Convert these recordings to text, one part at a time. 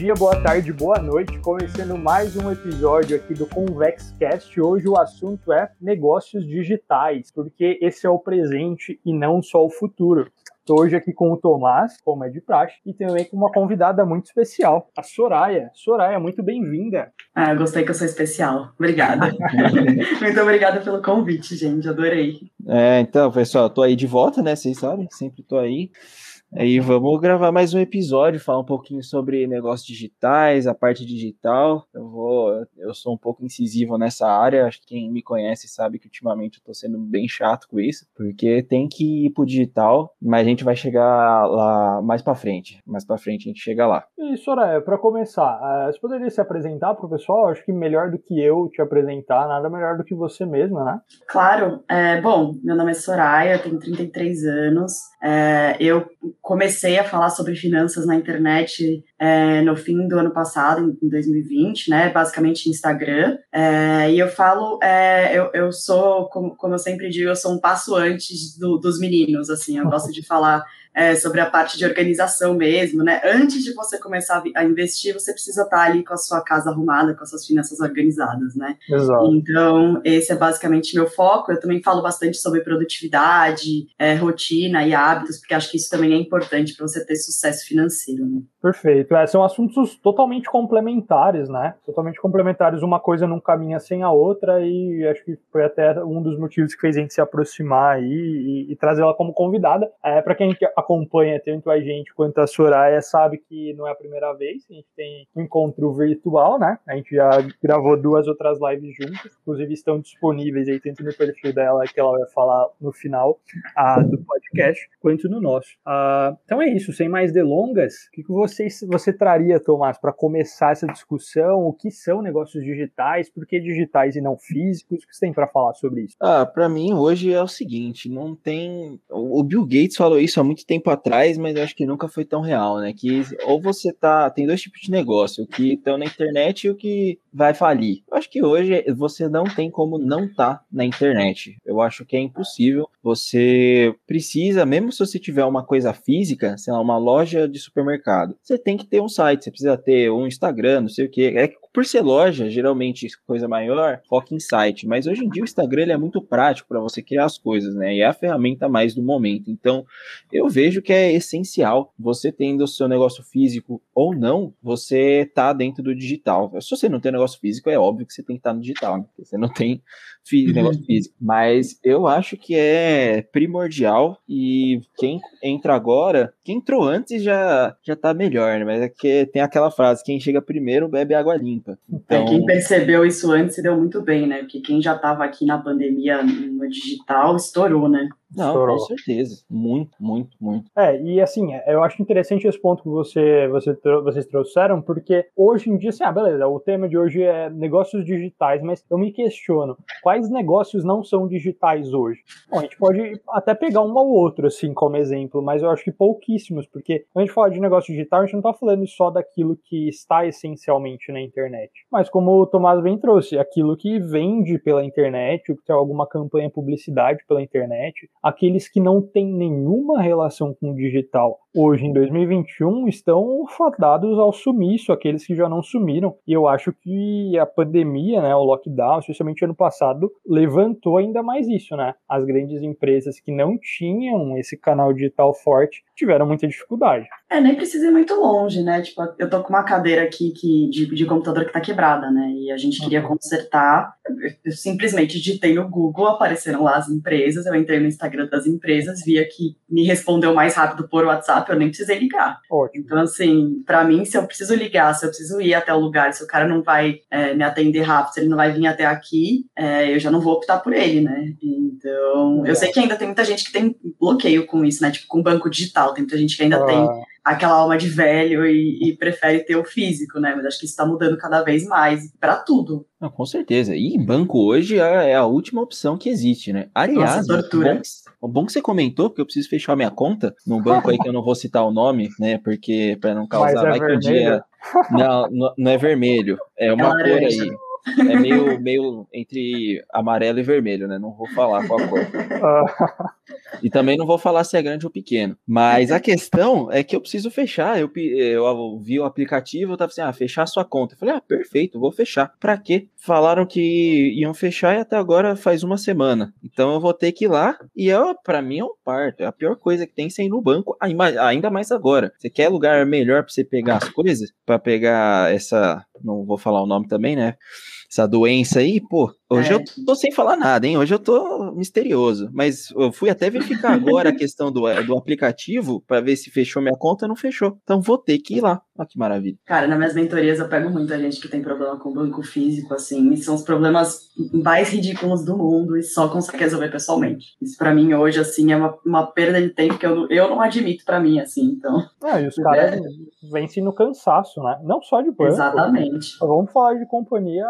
dia, boa tarde, boa noite. Começando mais um episódio aqui do ConvexCast. Hoje o assunto é negócios digitais, porque esse é o presente e não só o futuro. Estou hoje aqui com o Tomás, como é de praxe, e também com uma convidada muito especial, a Soraya. Soraya, muito bem-vinda. Ah, eu gostei que eu sou especial. Obrigada. muito obrigada pelo convite, gente. Adorei. É, então, pessoal, tô aí de volta, né? Vocês sabem, sempre tô aí. Aí vamos gravar mais um episódio, falar um pouquinho sobre negócios digitais, a parte digital. Eu vou, eu sou um pouco incisivo nessa área. Acho que quem me conhece sabe que ultimamente eu tô sendo bem chato com isso, porque tem que ir pro digital, mas a gente vai chegar lá mais para frente. Mais para frente a gente chega lá. E Soraya, para começar, uh, você poderia se apresentar pro pessoal? Acho que melhor do que eu te apresentar, nada melhor do que você mesma, né? Claro. É, bom, meu nome é Soraya, tenho 33 anos. É, eu comecei a falar sobre finanças na internet é, no fim do ano passado, em 2020, né? Basicamente Instagram. É, e eu falo, é, eu, eu sou, como, como eu sempre digo, eu sou um passo antes do, dos meninos, assim. Eu gosto de falar é, sobre a parte de organização mesmo, né? Antes de você começar a investir, você precisa estar ali com a sua casa arrumada, com as suas finanças organizadas, né? Exato. Então, esse é basicamente meu foco. Eu também falo bastante sobre produtividade, é, rotina e hábitos, porque acho que isso também é importante para você ter sucesso financeiro, né? Perfeito. É, são assuntos totalmente complementares, né? Totalmente complementares. Uma coisa não caminha sem a outra e acho que foi até um dos motivos que fez a gente se aproximar aí e, e trazer ela como convidada. É, para quem acompanha tanto a gente quanto a Soraya sabe que não é a primeira vez. A gente tem encontro virtual, né? A gente já gravou duas outras lives juntas. Inclusive estão disponíveis aí tanto no perfil dela, que ela vai falar no final do podcast, quanto no nosso. Ah, então é isso. Sem mais delongas, o que, que você, você traria, Tomás, para começar essa discussão? O que são negócios digitais? Por que digitais e não físicos? O que você tem para falar sobre isso? Ah, para mim hoje é o seguinte, não tem. O Bill Gates falou isso há muito tempo atrás, mas acho que nunca foi tão real, né? Que ou você tá. Tem dois tipos de negócio, o que estão na internet e o que vai falir. Eu acho que hoje você não tem como não tá na internet. Eu acho que é impossível. Você precisa, mesmo se você tiver uma coisa física, sei lá, uma loja de supermercado, você tem que ter um site, você precisa ter um Instagram, não sei o. É que por ser loja, geralmente coisa maior, foca em site. Mas hoje em dia o Instagram ele é muito prático para você criar as coisas, né? E é a ferramenta mais do momento. Então, eu vejo que é essencial você tendo o seu negócio físico ou não, você tá dentro do digital. Se você não tem negócio físico, é óbvio que você tem que estar tá no digital, né? Porque você não tem uhum. negócio físico. Mas eu acho que é primordial e quem entra agora, quem entrou antes já já tá melhor, né? Mas é que tem aquela frase, quem chega primeiro bebe água limpa. Então... É, quem percebeu isso antes se deu muito bem, né? Porque quem já estava aqui na pandemia no digital estourou, né? Não, Estourou. com certeza. Muito, muito, muito. É, e assim, é, eu acho interessante esse ponto que você, você, vocês trouxeram, porque hoje em dia, assim, ah, beleza, o tema de hoje é negócios digitais, mas eu me questiono, quais negócios não são digitais hoje? Bom, a gente pode até pegar um ou outro, assim, como exemplo, mas eu acho que pouquíssimos, porque quando a gente fala de negócio digital, a gente não está falando só daquilo que está essencialmente na internet, mas como o Tomás bem trouxe, aquilo que vende pela internet, o que tem alguma campanha publicidade pela internet, aqueles que não têm nenhuma relação com o digital hoje em 2021 estão fadados ao sumiço, aqueles que já não sumiram. E eu acho que a pandemia, né, o lockdown, especialmente ano passado, levantou ainda mais isso, né? As grandes empresas que não tinham esse canal digital forte tiveram muita dificuldade. É, nem precisa ir muito longe, né? Tipo, eu tô com uma cadeira aqui que, de, de computador que tá quebrada, né? E a gente queria uhum. consertar. Eu simplesmente digitei no Google, apareceram lá as empresas, eu entrei no Instagram das empresas, via que me respondeu mais rápido por WhatsApp, eu nem precisei ligar. Ótimo. Então, assim, para mim, se eu preciso ligar, se eu preciso ir até o lugar, se o cara não vai é, me atender rápido, se ele não vai vir até aqui, é, eu já não vou optar por ele, né? Então, eu sei que ainda tem muita gente que tem bloqueio com isso, né? Tipo, com banco digital, tem muita gente que ainda ah. tem aquela alma de velho e, e, prefere ter o físico, né? Mas acho que isso está mudando cada vez mais para tudo. Não, com certeza. E banco hoje é, é a última opção que existe, né? Aliás, Nossa, tortura. O bom que você comentou, porque eu preciso fechar minha conta num banco aí que eu não vou citar o nome, né? Porque para não causar, Mas é vai que um dia. Não, não é vermelho, é uma é cor aí. É meio, meio entre amarelo e vermelho, né? Não vou falar qual a cor. E também não vou falar se é grande ou pequeno. Mas a questão é que eu preciso fechar. Eu, eu vi o aplicativo, eu tava assim, ah, fechar sua conta. Eu falei, ah, perfeito, vou fechar. Pra quê? Falaram que iam fechar e até agora faz uma semana. Então eu vou ter que ir lá e é, para mim é um parto. É a pior coisa que tem sem ir no banco, ainda mais agora. Você quer lugar melhor para você pegar as coisas? para pegar essa, não vou falar o nome também, né? Essa doença aí, pô, hoje é. eu tô sem falar nada, hein? Hoje eu tô misterioso. Mas eu fui até verificar agora a questão do, do aplicativo para ver se fechou minha conta, não fechou. Então vou ter que ir lá. Olha que maravilha. Cara, nas minhas mentorias eu pego muita gente que tem problema com banco físico, assim, e são os problemas mais ridículos do mundo e só consegue resolver pessoalmente. Isso para mim hoje, assim, é uma, uma perda de tempo que eu, eu não admito para mim, assim, então. É, e os caras é. vencem no cansaço, né? Não só de banco. Exatamente. Vamos falar de companhia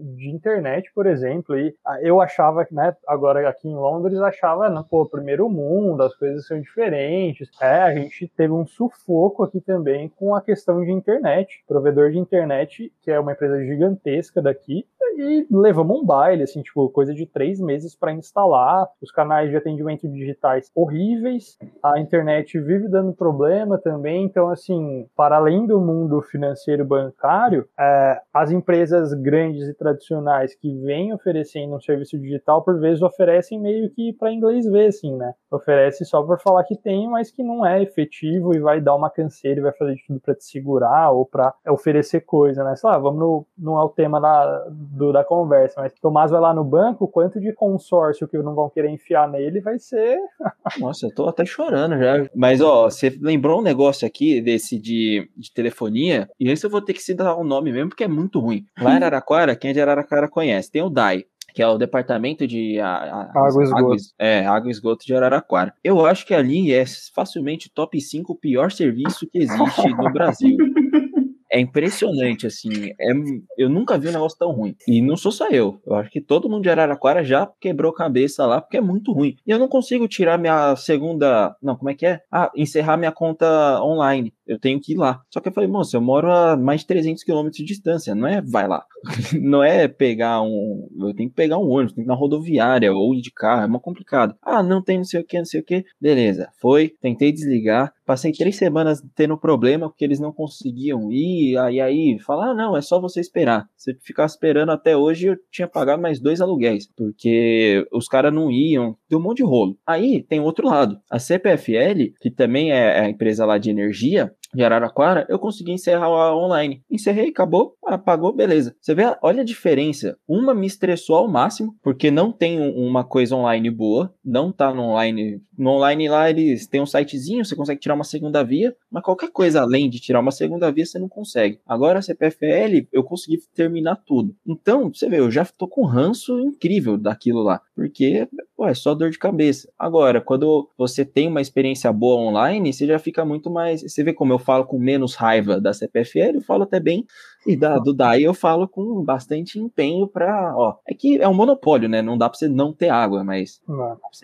de internet, por exemplo, e ah, eu achava, né, agora aqui em Londres, achava, né, pô, primeiro mundo, as coisas são diferentes. É, a gente teve um sufoco aqui também com a questão de internet. provedor de internet, que é uma empresa gigantesca daqui, e levamos um baile, assim, tipo, coisa de três meses para instalar, os canais de atendimento digitais horríveis, a internet vive dando problema também, então, assim, para além do mundo financeiro bancário, é, as empresas grandes e tradicionais que vêm oferecendo um serviço digital, por vezes oferecem meio que para inglês ver, assim, né? Oferece só por falar que tem, mas que não é efetivo e vai dar uma canseira e vai fazer de tudo para te segurar ou para oferecer coisa, né? Sei lá, vamos no, não é o tema da, do, da conversa, mas Tomás vai lá no banco, quanto de consórcio que não vão querer enfiar nele vai ser. Nossa, eu tô até chorando já. Mas, ó, você lembrou um negócio aqui desse de, de telefonia, e esse eu vou ter que citar o um nome mesmo, porque é muito ruim. Lá em Araraquara, quem é de Araraquara conhece, tem o DAI que é o departamento de a, a, água, esgoto. Água, é, água e esgoto de Araraquara. Eu acho que ali é facilmente top 5 o pior serviço que existe no Brasil. É impressionante, assim. É, eu nunca vi um negócio tão ruim. E não sou só eu. Eu acho que todo mundo de Araraquara já quebrou cabeça lá, porque é muito ruim. E eu não consigo tirar minha segunda. Não, como é que é? Ah, encerrar minha conta online. Eu tenho que ir lá. Só que eu falei, moça, eu moro a mais de 300 quilômetros de distância. Não é vai lá. não é pegar um. Eu tenho que pegar um ônibus, tenho que ir na rodoviária ou ir de carro. É muito complicado. Ah, não tem não sei o que, não sei o que. Beleza. Foi, tentei desligar. Passei três semanas tendo problema porque eles não conseguiam ir. Aí, aí, falar, ah, não, é só você esperar. Se ficar esperando até hoje, eu tinha pagado mais dois aluguéis, porque os caras não iam, deu um monte de rolo. Aí tem outro lado. A CPFL, que também é a empresa lá de energia, de Araraquara, eu consegui encerrar online. Encerrei, acabou, apagou, beleza. Você vê, olha a diferença. Uma me estressou ao máximo, porque não tem uma coisa online boa, não tá no online. No online lá eles têm um sitezinho, você consegue tirar uma segunda via, mas qualquer coisa além de tirar uma segunda via você não consegue. Agora a CPFL, eu consegui terminar tudo. Então, você vê, eu já tô com ranço incrível daquilo lá, porque pô, é só dor de cabeça. Agora, quando você tem uma experiência boa online, você já fica muito mais. Você vê como eu falo com menos raiva da CPFL, eu falo até bem e da, do DAI eu falo com bastante empenho para, ó, é que é um monopólio, né? Não dá para você não ter água, mas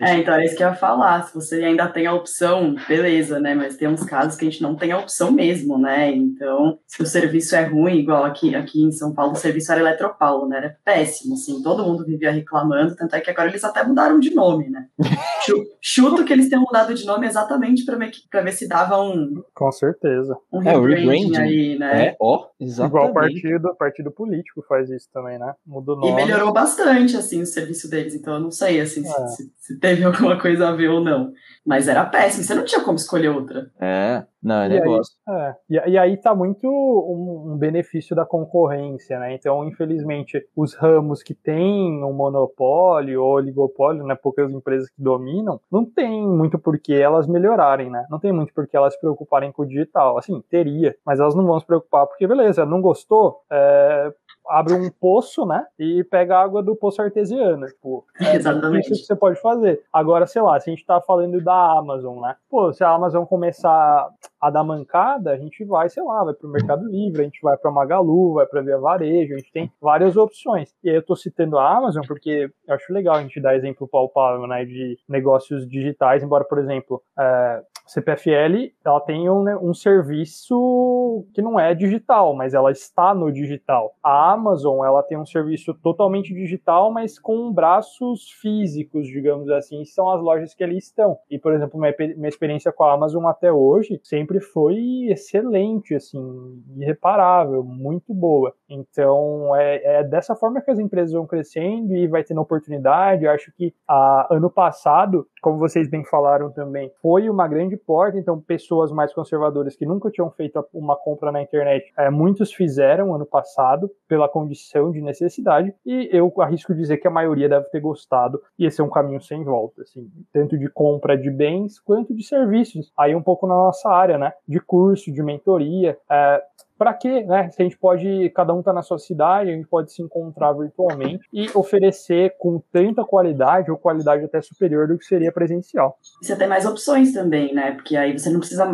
É, então é isso que eu ia falar. Se você ainda tem a opção, beleza, né? Mas tem uns casos que a gente não tem a opção mesmo, né? Então, se o serviço é ruim, igual aqui, aqui em São Paulo, o serviço era Eletropaulo, né? Era péssimo, assim, todo mundo vivia reclamando, tanto é que agora eles até mudaram de nome, né? Chuto que eles tenham mudado de nome exatamente para ver, ver se dava um. Com certeza. Um é, o rebranding aí, né? É, ó, exatamente partido, partido político faz isso também, né? Muda o nome. E melhorou bastante, assim, o serviço deles. Então eu não sei, assim, é. se, se, teve alguma coisa a ver ou não. Mas era péssimo, você não tinha como escolher outra. É, não, é negócio. Aí, é, e, e, aí tá muito um, um, benefício da concorrência, né? Então, infelizmente, os ramos que têm um monopólio ou oligopólio, né? Poucas empresas que dominam, não tem muito por que elas melhorarem, né? Não tem muito por que elas se preocuparem com o digital. Assim, teria, mas elas não vão se preocupar porque, beleza, não gostou gostou, é, abre um poço, né? E pega água do poço artesiano. Tipo, é Exatamente. isso que você pode fazer. Agora, sei lá, se a gente tá falando da Amazon, né? Pô, se a Amazon começar a da mancada, a gente vai, sei lá, vai para o Mercado Livre, a gente vai para Magalu, vai para Via Varejo, a gente tem várias opções. E aí eu estou citando a Amazon porque eu acho legal a gente dar exemplo palpável, né, de negócios digitais, embora, por exemplo, é, CPFL ela tem um, né, um, serviço que não é digital, mas ela está no digital. A Amazon ela tem um serviço totalmente digital, mas com braços físicos, digamos assim, são as lojas que ali estão. E, por exemplo, minha, minha experiência com a Amazon até hoje sempre foi excelente, assim, irreparável, muito boa. Então, é, é dessa forma que as empresas vão crescendo e vai tendo oportunidade. Eu acho que a, ano passado, como vocês bem falaram também, foi uma grande porta. Então, pessoas mais conservadoras que nunca tinham feito uma compra na internet, é, muitos fizeram ano passado pela condição de necessidade. E eu arrisco dizer que a maioria deve ter gostado. E esse é um caminho sem volta, assim, tanto de compra de bens quanto de serviços. Aí um pouco na nossa área, né? De curso, de mentoria. É, para quê, né? Se a gente pode, cada um tá na sua cidade, a gente pode se encontrar virtualmente e oferecer com tanta qualidade ou qualidade até superior do que seria presencial. Você tem mais opções também, né? Porque aí você não precisa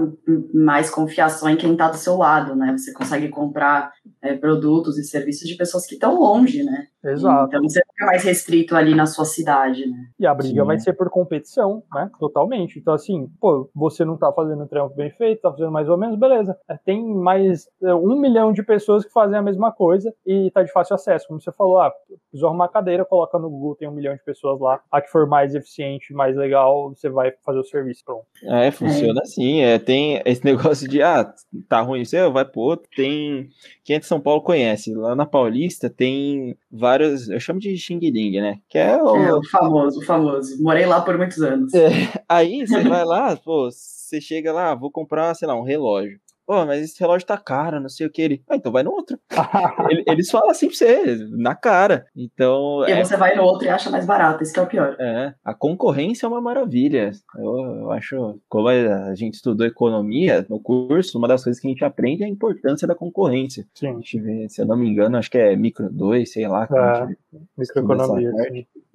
mais confiar só em quem tá do seu lado, né? Você consegue comprar é, produtos e serviços de pessoas que estão longe, né? Exato. Então você fica mais restrito ali na sua cidade, né? E a briga Sim. vai ser por competição, né? Totalmente. Então, assim, pô, você não tá fazendo o trampo bem feito, tá fazendo mais ou menos, beleza. É, tem mais é, um milhão de pessoas que fazem a mesma coisa e tá de fácil acesso. Como você falou, ah, preciso arrumar cadeira, coloca no Google, tem um milhão de pessoas lá. A que for mais eficiente, mais legal, você vai fazer o serviço pronto. É, funciona é. assim. É, tem esse negócio de, ah, tá ruim, você vai pro outro. Tem. Quem é de São Paulo conhece. Lá na Paulista tem vários. Eu chamo de Xing Ling, né? Que é o... é o famoso, o famoso. Morei lá por muitos anos. É, aí você vai lá, pô, você chega lá, vou comprar, sei lá, um relógio pô, mas esse relógio tá caro, não sei o que. Ele, ah, então vai no outro. Eles falam assim pra você, na cara. Então. E é... você vai no outro e acha mais barato, isso que é o pior. É, a concorrência é uma maravilha. Eu, eu acho, como a gente estudou economia no curso, uma das coisas que a gente aprende é a importância da concorrência. Sim. A gente vê, se eu não me engano, acho que é micro 2, sei lá. É, microeconomia.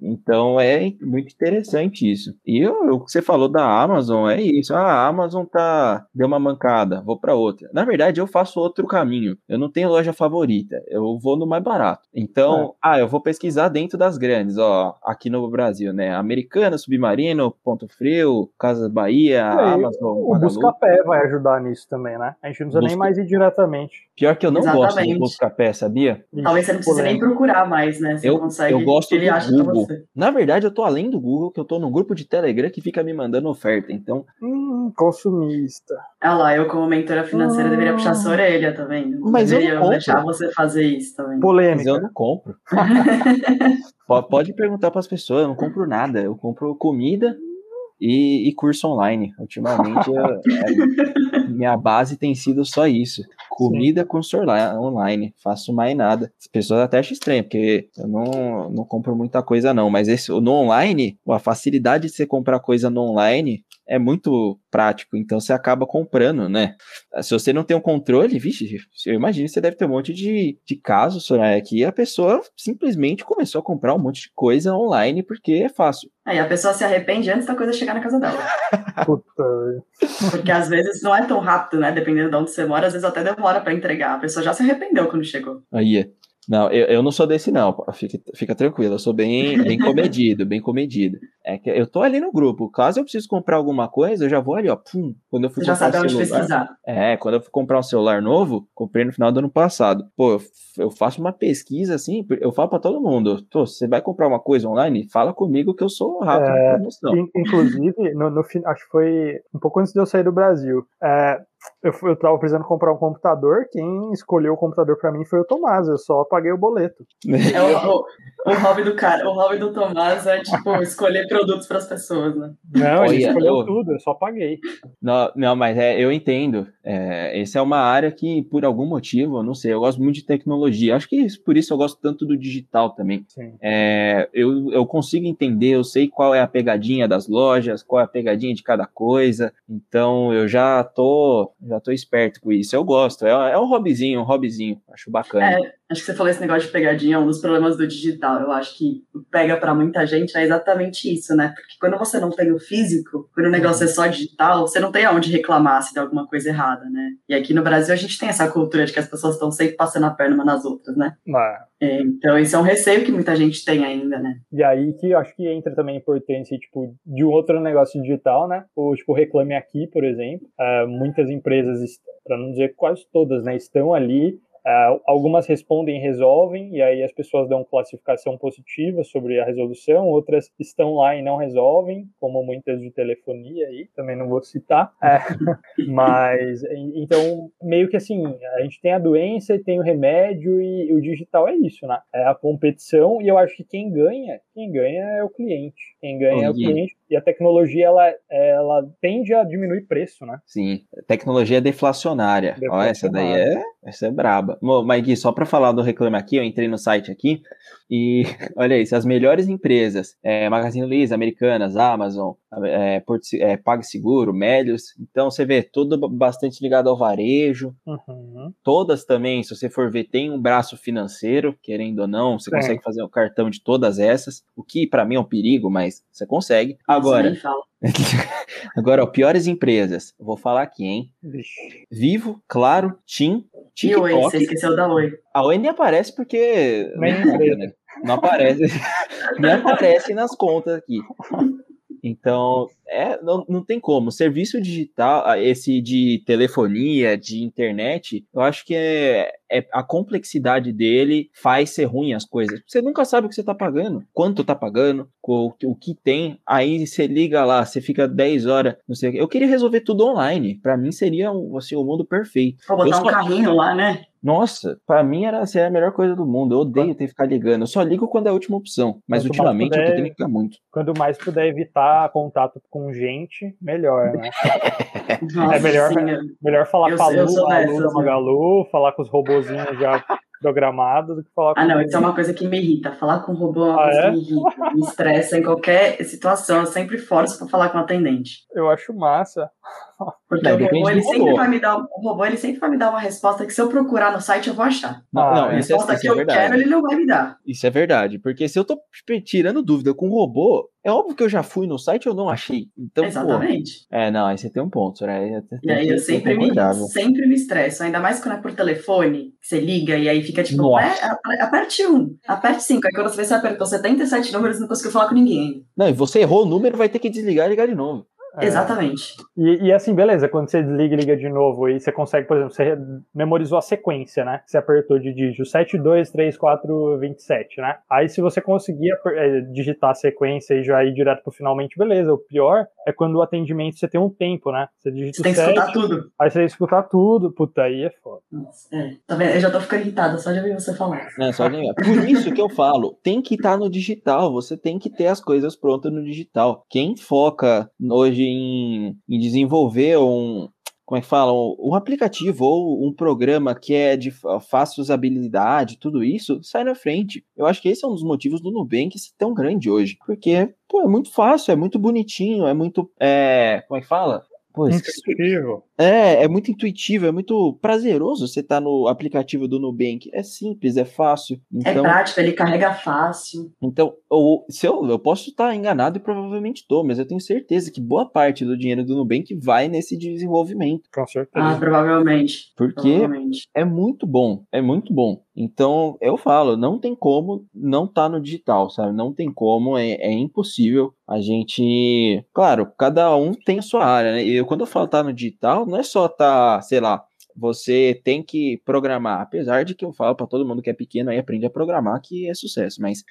Então é muito interessante isso. E o que você falou da Amazon é isso. Ah, a Amazon tá deu uma mancada, vou para outra. Na verdade, eu faço outro caminho. Eu não tenho loja favorita. Eu vou no mais barato. Então, é. ah, eu vou pesquisar dentro das grandes, ó, aqui no Brasil, né? Americana, Submarino, Ponto Frio, Casa Bahia, é, Amazon. O Buscapé vai ajudar nisso também, né? A gente não precisa Busca... nem mais ir diretamente. Pior que eu não Exatamente. gosto do Buscapé, sabia? Talvez você não precise nem procurar mais, né? Você eu, consegue. Eu gosto ele do Google. Na verdade, eu tô além do Google, que eu tô no grupo de Telegram que fica me mandando oferta. Então. Hum, consumista. Ah lá, eu como mentora financeira deveria puxar sua orelha, tá vendo? Mas deveria eu não deixar você fazer isso também. Polêmica. Mas eu não compro. Pode perguntar para as pessoas, eu não compro nada. Eu compro comida e, e curso online. Ultimamente, eu, é, minha base tem sido só isso. Comida, Sim. curso online. Faço mais nada. As pessoas até acham estranho, porque eu não, não compro muita coisa, não. Mas esse, no online, a facilidade de você comprar coisa no online é muito prático, então você acaba comprando, né? Se você não tem um controle, vixe, eu imagino que você deve ter um monte de, de casos, Soraya, que a pessoa simplesmente começou a comprar um monte de coisa online porque é fácil. Aí a pessoa se arrepende antes da coisa chegar na casa dela. Puta. Porque às vezes não é tão rápido, né? Dependendo de onde você mora, às vezes até demora para entregar. A pessoa já se arrependeu quando chegou. Aí, não, eu, eu não sou desse, não. Fica, fica tranquilo, eu sou bem, bem comedido, bem comedido. É que eu tô ali no grupo. Caso eu preciso comprar alguma coisa, eu já vou ali, ó. Pum, quando eu fui Você comprar já sabe um onde pesquisar. É, quando eu fui comprar um celular novo, comprei no final do ano passado. Pô, eu, eu faço uma pesquisa assim, eu falo para todo mundo. Pô, você vai comprar uma coisa online? Fala comigo que eu sou rápido é, promoção. Inclusive, no, no, acho que foi um pouco antes de eu sair do Brasil. É, eu, eu tava precisando comprar um computador, quem escolheu o computador para mim foi o Tomás, eu só paguei o boleto. É o, o, o hobby do cara, o hobby do Tomás é tipo escolher produtos para as pessoas, né? Não, ele escolheu tudo, eu só paguei. Não, não mas é, eu entendo. É, essa é uma área que, por algum motivo, eu não sei, eu gosto muito de tecnologia. Acho que por isso eu gosto tanto do digital também. É, eu, eu consigo entender, eu sei qual é a pegadinha das lojas, qual é a pegadinha de cada coisa. Então eu já tô, já tô esperto com isso. Eu gosto. É, é um hobbyzinho, um hobbyzinho. Acho bacana. É, acho que você falou esse negócio de pegadinha, um dos problemas do digital. Eu acho que pega para muita gente é exatamente isso, né? Porque quando você não tem o físico, quando o negócio é só digital, você não tem aonde reclamar se der alguma coisa errada, né? E aqui no Brasil a gente tem essa cultura de que as pessoas estão sempre passando a perna uma nas outras, né? É, então, isso é um receio que muita gente tem ainda, né? E aí que eu acho que entra também a importância, tipo, de um outro negócio digital, né? Ou, tipo, Reclame Aqui, por exemplo. Uh, muitas empresas, para não dizer quase todas, né, estão ali Uh, algumas respondem e resolvem, e aí as pessoas dão classificação positiva sobre a resolução, outras estão lá e não resolvem, como muitas de telefonia aí, também não vou citar. É, mas, então, meio que assim, a gente tem a doença e tem o remédio, e, e o digital é isso, né? É a competição, e eu acho que quem ganha, quem ganha é o cliente. Quem ganha é o cliente e a tecnologia ela, ela tende a diminuir preço, né? Sim, tecnologia deflacionária. deflacionária. Ó, essa daí é, essa é braba. Mas Gui, só para falar do Reclame Aqui, eu entrei no site aqui e olha isso, as melhores empresas, é, Magazine Luiza, Americanas, Amazon, é, Porto, é, PagSeguro, Melios, então você vê tudo bastante ligado ao varejo, uhum. todas também, se você for ver, tem um braço financeiro, querendo ou não, você consegue fazer o cartão de todas essas, o que para mim é um perigo, mas você consegue. Agora, agora, ó, piores empresas. Vou falar aqui, hein? Vivo, Claro, Tim, TikTok. E Oi, você esqueceu da Oi. A Oi nem aparece porque... Não, né? não aparece. nem aparece nas contas aqui. Então, é, não, não tem como. Serviço digital, esse de telefonia, de internet, eu acho que é, é a complexidade dele faz ser ruim as coisas. Você nunca sabe o que você está pagando, quanto está pagando, o, o que tem. Aí você liga lá, você fica 10 horas, não sei o que. Eu queria resolver tudo online. Para mim seria assim, o mundo perfeito. Vou botar um carrinho lá, né? Nossa, para mim era, assim, a melhor coisa do mundo. Eu odeio ter que ficar ligando. Eu só ligo quando é a última opção. Mas quanto ultimamente puder, eu tô tendo que ligar muito. Quando mais puder evitar contato com gente, melhor, né? Nossa, é melhor, sim, melhor falar eu, com a Lu, a Lu da Magalu, falar com os robozinhos já programado do que falar com Ah, não, isso é uma coisa que me irrita. Falar com robô é uma ah, coisa é? que me irrita, me estressa em qualquer situação. Eu sempre forço para falar com o atendente. Eu acho massa. Porque o robô, ele sempre vai me dar, o robô ele sempre vai me dar uma resposta que se eu procurar no site eu vou achar. Não, ah, não a isso é- resposta é, que eu verdade. quero ele não vai me dar. Isso é verdade, porque se eu tô tirando dúvida com o robô, é óbvio que eu já fui no site e eu não achei. Então, Exatamente. Pô, é, não, aí você tem um ponto, né? E aí eu sempre me, sempre me estresso, ainda mais quando é por telefone, você liga e aí fica tipo, aperte um, aperte cinco. Aí quando você apertou 77 números, não conseguiu falar com ninguém. Não, e você errou o número, vai ter que desligar e ligar de novo. É. Exatamente. E, e, assim, beleza, quando você desliga e liga de novo, e você consegue, por exemplo, você memorizou a sequência, né? Você apertou de dígito 7, 2, 3, 4, 27, né? Aí se você conseguir é, digitar a sequência e já ir direto pro finalmente, beleza. O pior é quando o atendimento você tem um tempo, né? Você digita você tem 7, que escutar tudo. Aí você tem que escutar tudo. Puta, aí é foda. Nossa, é. Tá vendo? Eu já tô ficando irritada só de ouvir você falar. É, só de... Por isso que eu falo, tem que estar tá no digital, você tem que ter as coisas prontas no digital. Quem foca hoje em, em desenvolver um, como é que fala, um, aplicativo ou um programa que é de fácil usabilidade, tudo isso, sai na frente. Eu acho que esse é um dos motivos do Nubank ser tão grande hoje, porque, pô, é muito fácil, é muito bonitinho, é muito, é, como é que fala? Pô, intuitivo. É, é muito intuitivo, é muito prazeroso você estar tá no aplicativo do Nubank. É simples, é fácil. É então, é prático, ele carrega fácil. Então, eu, se eu, eu posso estar enganado e provavelmente estou, mas eu tenho certeza que boa parte do dinheiro do Nubank vai nesse desenvolvimento. Com certeza. Ah, provavelmente. Porque provavelmente. é muito bom, é muito bom. Então, eu falo, não tem como não estar tá no digital, sabe? Não tem como, é, é impossível a gente. Claro, cada um tem a sua área, né? E quando eu falo tá no digital, não é só tá, sei lá, você tem que programar. Apesar de que eu falo para todo mundo que é pequeno aí aprende a programar, que é sucesso, mas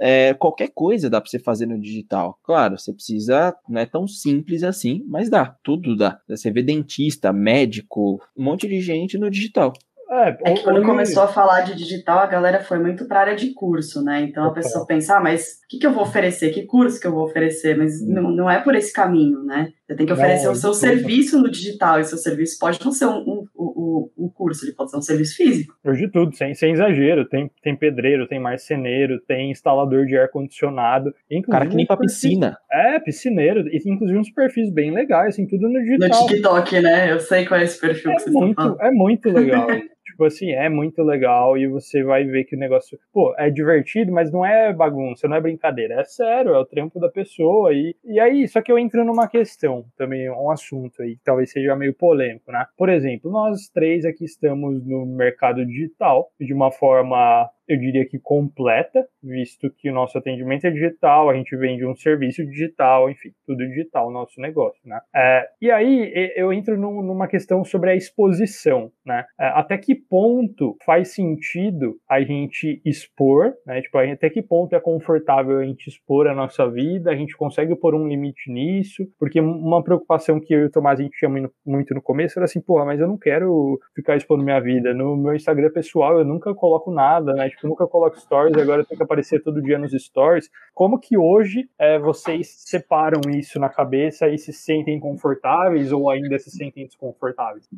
é, qualquer coisa dá para você fazer no digital. Claro, você precisa, não é tão simples assim, mas dá, tudo dá. Você vê dentista, médico, um monte de gente no digital. É, é que quando começou a falar de digital, a galera foi muito para a área de curso, né? Então a pessoa pensa, ah, mas o que, que eu vou oferecer? Que curso que eu vou oferecer? Mas hum. não, não é por esse caminho, né? Você tem que oferecer não, o seu serviço no digital, e seu serviço pode não ser um, um, um, um curso, ele pode ser um serviço físico. de tudo, sem, sem exagero. Tem, tem pedreiro, tem marceneiro, tem instalador de ar-condicionado. Cara que nem pra piscina. É, piscineiro. E inclusive uns perfis bem legais, assim, tudo no digital. No TikTok, né? Eu sei qual é esse perfil é que você muito, tá falando. É muito legal. tipo assim, é muito legal e você vai ver que o negócio, pô, é divertido, mas não é bagunça, não é brincadeira, é sério, é o trampo da pessoa. E, e aí, só que eu entro numa questão também, um assunto aí, que talvez seja meio polêmico, né? Por exemplo, nós três aqui estamos no mercado digital de uma forma eu diria que completa, visto que o nosso atendimento é digital, a gente vende um serviço digital, enfim, tudo digital o nosso negócio, né? É, e aí eu entro num, numa questão sobre a exposição, né? É, até que ponto faz sentido a gente expor, né? Tipo, até que ponto é confortável a gente expor a nossa vida, a gente consegue pôr um limite nisso, porque uma preocupação que eu e o Tomás a gente tinha muito no começo era assim, porra, mas eu não quero ficar expondo minha vida. No meu Instagram pessoal eu nunca coloco nada, né? Tipo, nunca coloco stories, agora tem que aparecer todo dia nos stories. Como que hoje é, vocês separam isso na cabeça e se sentem confortáveis ou ainda se sentem desconfortáveis?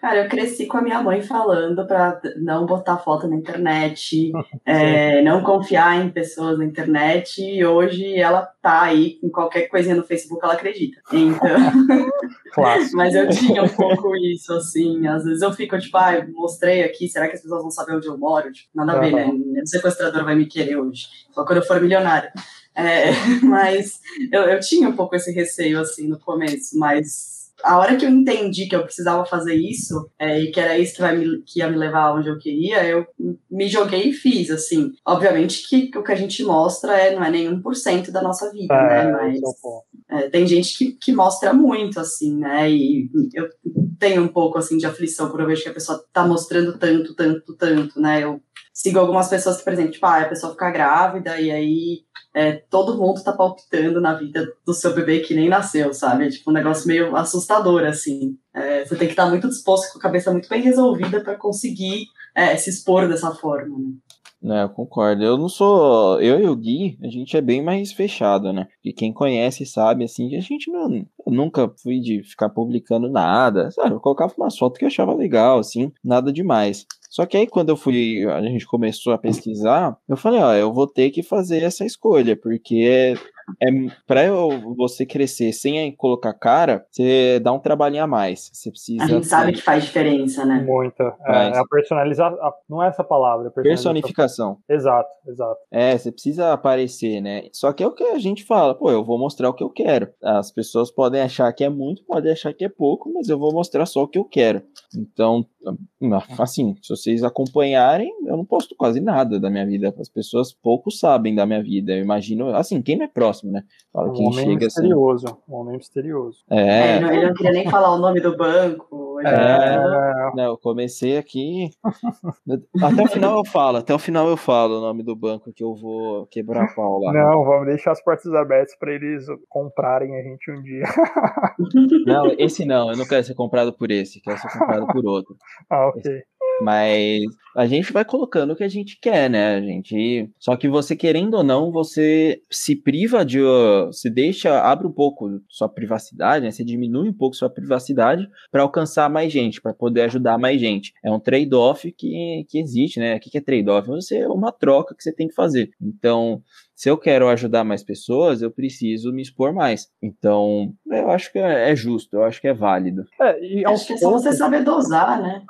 Cara, eu cresci com a minha mãe falando para não botar foto na internet, é, não confiar em pessoas na internet, e hoje ela tá aí com qualquer coisinha no Facebook, ela acredita. Então. Mas eu tinha um pouco isso, assim. Às vezes eu fico, tipo, ah, mostrei aqui, será que as pessoas vão saber onde eu moro? Tipo, nada a ver, né? O sequestrador vai me querer hoje, só quando eu for milionário. É, mas eu, eu tinha um pouco esse receio, assim, no começo, mas a hora que eu entendi que eu precisava fazer isso, é, e que era isso que, vai me, que ia me levar onde eu queria, eu me joguei e fiz, assim. Obviamente que o que a gente mostra é, não é nem 1% da nossa vida, é, né? Mas é, tem gente que, que mostra muito, assim, né? E eu tenho um pouco, assim, de aflição por eu vejo que a pessoa tá mostrando tanto, tanto, tanto, né? Eu sigo algumas pessoas que, por exemplo, tipo, ah, a pessoa fica grávida e aí é, todo mundo tá palpitando na vida do seu bebê que nem nasceu, sabe? É tipo um negócio meio assustador, assim. É, você tem que estar muito disposto, com a cabeça muito bem resolvida para conseguir é, se expor dessa forma, né? É, eu concordo. Eu não sou. Eu e o Gui, a gente é bem mais fechado, né? E quem conhece sabe, assim, a gente não. Nunca fui de ficar publicando nada. Sabe, eu colocava umas fotos que eu achava legal, assim, nada demais. Só que aí quando eu fui, a gente começou a pesquisar, eu falei, ó, eu vou ter que fazer essa escolha, porque é para você crescer sem colocar cara, você dá um trabalhinho a mais. Você precisa. A gente sabe que faz diferença, né? Muita. É, é a personalizar, não é essa palavra. Personificação. Exato, exato. É, você precisa aparecer, né? Só que é o que a gente fala, pô, eu vou mostrar o que eu quero. As pessoas podem achar que é muito, podem achar que é pouco, mas eu vou mostrar só o que eu quero. Então, assim, se vocês acompanharem, eu não posto quase nada da minha vida. As pessoas pouco sabem da minha vida. Eu imagino, assim, quem não é próximo né? Fala um quem homem chega assim. misterioso, assim. um homem misterioso. É, é não, ele não queria nem falar o nome do banco. É, é, não, eu comecei aqui. até o final eu falo, até o final eu falo o nome do banco que eu vou quebrar a pau lá. Não, vamos deixar as portas abertas para eles comprarem a gente um dia. não, esse não, eu não quero ser comprado por esse, quero ser comprado por outro. Ah, ok. Esse, mas a gente vai colocando o que a gente quer, né? A gente. Só que você querendo ou não, você se priva de. Se deixa, abre um pouco sua privacidade, né? Você diminui um pouco sua privacidade para alcançar mais gente, para poder ajudar mais gente. É um trade-off que, que existe, né? O que é trade-off? Você é uma troca que você tem que fazer. Então, se eu quero ajudar mais pessoas, eu preciso me expor mais. Então, eu acho que é, é justo, eu acho que é válido. É, e acho que é só você saber dosar, né?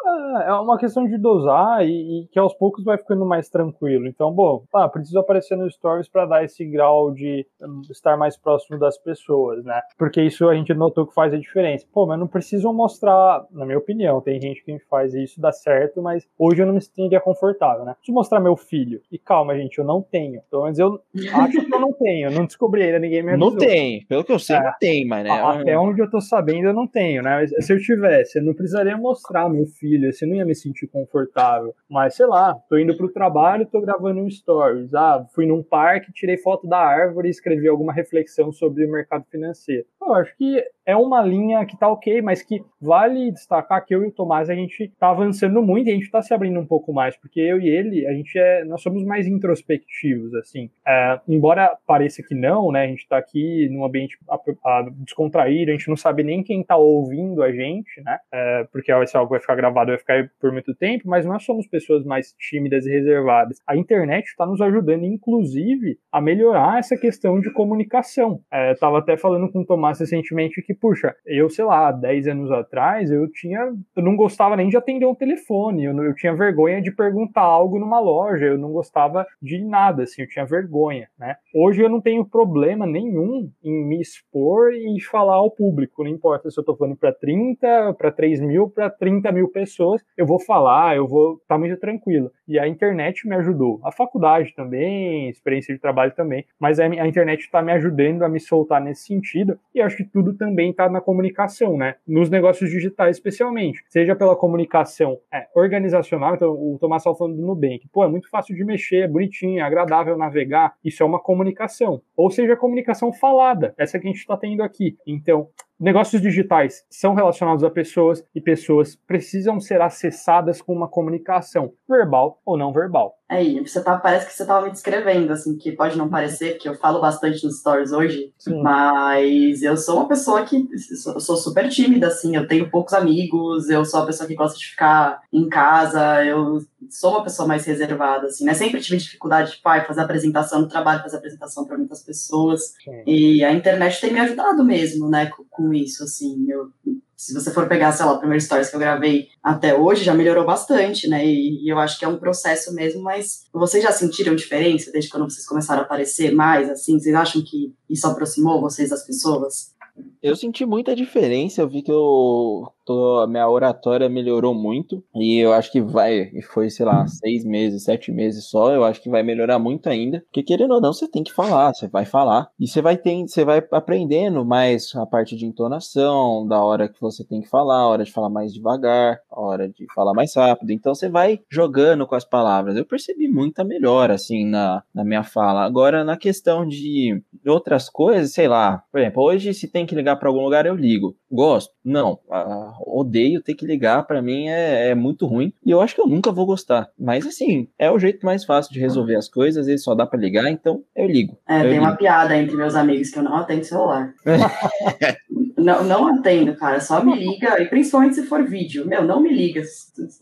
É, é uma questão de dosar e, e, que aos poucos vai ficando mais tranquilo. Então, bom, ah, preciso aparecer no Stories para dar esse grau de um, estar mais próximo das pessoas, né? Porque isso a gente notou que faz a diferença. Pô, mas não preciso mostrar, na minha opinião, tem gente que faz isso, dá certo, mas hoje eu não me sentiria confortável, né? Preciso mostrar meu filho. E calma, gente, eu não tenho. Pelo menos eu Acho que eu não tenho, não descobri ainda, ninguém me avisou. Não tem, pelo que eu sei, é, não tem, mas né? Até onde eu tô sabendo, eu não tenho, né? Se eu tivesse, eu não precisaria mostrar meu filho, assim, não ia me sentir confortável. Mas sei lá, tô indo pro trabalho, tô gravando um stories. Ah, fui num parque, tirei foto da árvore e escrevi alguma reflexão sobre o mercado financeiro. Eu acho que é uma linha que tá ok, mas que vale destacar que eu e o Tomás a gente tá avançando muito e a gente tá se abrindo um pouco mais, porque eu e ele, a gente é, nós somos mais introspectivos, assim. É, embora pareça que não, né, a gente tá aqui num ambiente a, a, descontraído, a gente não sabe nem quem tá ouvindo a gente, né, é, porque esse algo vai ficar gravado, vai ficar por muito tempo, mas nós somos pessoas mais tímidas e reservadas. A internet está nos ajudando, inclusive, a melhorar essa questão de comunicação. É, tava até falando com o Tomás recentemente que, puxa, eu, sei lá, 10 anos atrás, eu tinha, eu não gostava nem de atender um telefone, eu, eu tinha vergonha de perguntar algo numa loja, eu não gostava de nada, assim, eu tinha vergonha, né? Hoje eu não tenho problema nenhum em me expor e falar ao público, não importa se eu tô falando para 30, para 3 mil, para 30 mil pessoas, eu vou falar, eu vou estar tá muito tranquilo. E a internet me ajudou, a faculdade também, experiência de trabalho também, mas a, a internet está me ajudando a me soltar nesse sentido, e acho que tudo também está na comunicação, né? Nos negócios digitais, especialmente, seja pela comunicação é, organizacional, então o Tomás estava falando do Nubank, pô, é muito fácil de mexer, é bonitinho, é agradável navegar, isso é uma comunicação. Ou seja, a comunicação falada, essa que a gente está tendo aqui. Então, Negócios digitais são relacionados a pessoas e pessoas precisam ser acessadas com uma comunicação verbal ou não verbal. Aí, é, você tá, parece que você estava me descrevendo, assim, que pode não parecer, que eu falo bastante nos stories hoje, Sim. mas eu sou uma pessoa que eu sou super tímida, assim, eu tenho poucos amigos, eu sou uma pessoa que gosta de ficar em casa, eu sou uma pessoa mais reservada, assim, né? Sempre tive dificuldade de pai, fazer apresentação no trabalho, fazer apresentação para muitas pessoas. Sim. E a internet tem me ajudado mesmo, né, com isso, assim. Eu, se você for pegar, sei lá, o primeiro stories que eu gravei até hoje, já melhorou bastante, né? E, e, eu acho que é um processo mesmo, mas vocês já sentiram diferença desde quando vocês começaram a aparecer mais, assim? Vocês acham que isso aproximou vocês das pessoas? Eu senti muita diferença, eu vi que eu tô, a minha oratória melhorou muito e eu acho que vai, e foi, sei lá, seis meses, sete meses só, eu acho que vai melhorar muito ainda, porque querendo ou não, você tem que falar, você vai falar e você vai ter, você vai aprendendo mais a parte de entonação, da hora que você tem que falar, a hora de falar mais devagar, a hora de falar mais rápido, então você vai jogando com as palavras. Eu percebi muita melhora, assim, na, na minha fala. Agora, na questão de outras coisas, sei lá, por exemplo, hoje se tem que ligar para algum lugar, eu ligo. Gosto? Não. Ah, odeio ter que ligar, para mim é, é, muito ruim. E eu acho que eu nunca vou gostar. Mas assim, é o jeito mais fácil de resolver as coisas, vezes só dá para ligar, então eu ligo. É, eu tem ligo. uma piada entre meus amigos que eu não atendo celular. Não, não atendo, cara. Só me liga, e principalmente se for vídeo. Meu, não me liga.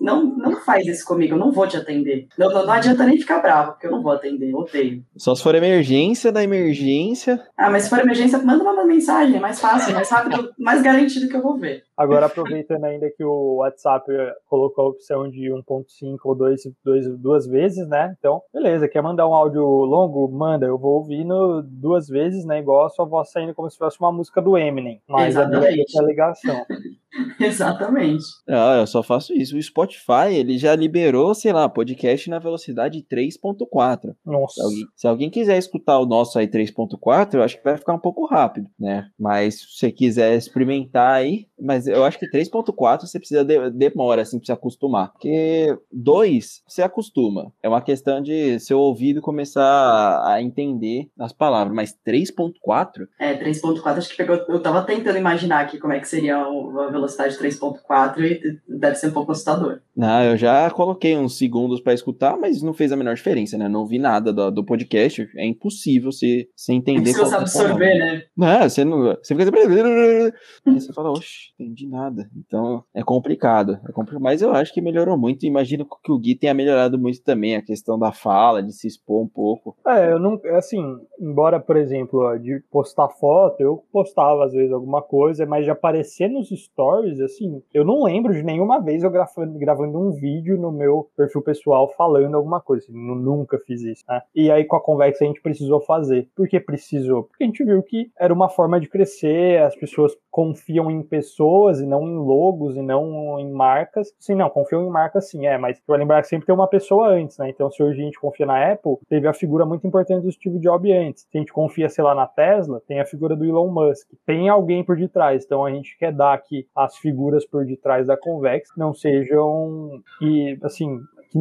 Não, não faz isso comigo, eu não vou te atender. Não, não, não adianta nem ficar bravo, porque eu não vou atender, odeio. Só se for emergência da emergência. Ah, mas se for emergência, manda uma mensagem, é mais fácil, mais rápido, mais garantido que eu vou ver. Agora, aproveitando ainda que o WhatsApp colocou a opção de 1.5 ou 2, 2, duas vezes, né? Então, beleza, quer mandar um áudio longo? Manda, eu vou ouvindo duas vezes, né? Igual a sua voz saindo como se fosse uma música do Eminem. Mas Exatamente. a ligação. Exatamente. Ah, eu só faço isso. O Spotify, ele já liberou, sei lá, podcast na velocidade 3.4. Nossa. Se alguém, se alguém, quiser escutar o nosso aí 3.4, eu acho que vai ficar um pouco rápido, né? Mas se você quiser experimentar aí, mas eu acho que 3.4 você precisa de, demora assim para se acostumar. Porque 2 você acostuma. É uma questão de seu ouvido começar a entender as palavras, mas 3.4? É, 3.4 acho que pegou, eu tava tentando imaginar aqui como é que seria a velocidade 3.4 e deve ser um pouco assustador. Não, eu já coloquei uns segundos para escutar, mas não fez a menor diferença, né? Não vi nada do, do podcast. É impossível você, você entender. É você absorver, né? Não, você não. Você fica assim. Aí você fala, oxe, entendi nada. Então é complicado, é complicado. Mas eu acho que melhorou muito. Imagino que o Gui tenha melhorado muito também a questão da fala, de se expor um pouco. É, eu não. Assim, embora, por exemplo, de postar foto, eu postava às vezes alguma coisa, mas de aparecer nos stories, assim, eu não lembro de nenhuma vez eu gravando, gravando um vídeo no meu perfil pessoal falando alguma coisa. Assim, nunca fiz isso, né? E aí com a Convex a gente precisou fazer. Por que precisou? Porque a gente viu que era uma forma de crescer, as pessoas confiam em pessoas e não em logos e não em marcas. Sim, não, confiam em marcas sim, é, mas vai lembrar que sempre tem uma pessoa antes, né? Então se hoje a gente confia na Apple, teve a figura muito importante do Steve Jobs antes. Se a gente confia, sei lá, na Tesla, tem a figura do Elon Musk. Tem alguém por detrás. Então a gente quer dar que as figuras por detrás da Convex não sejam e assim que,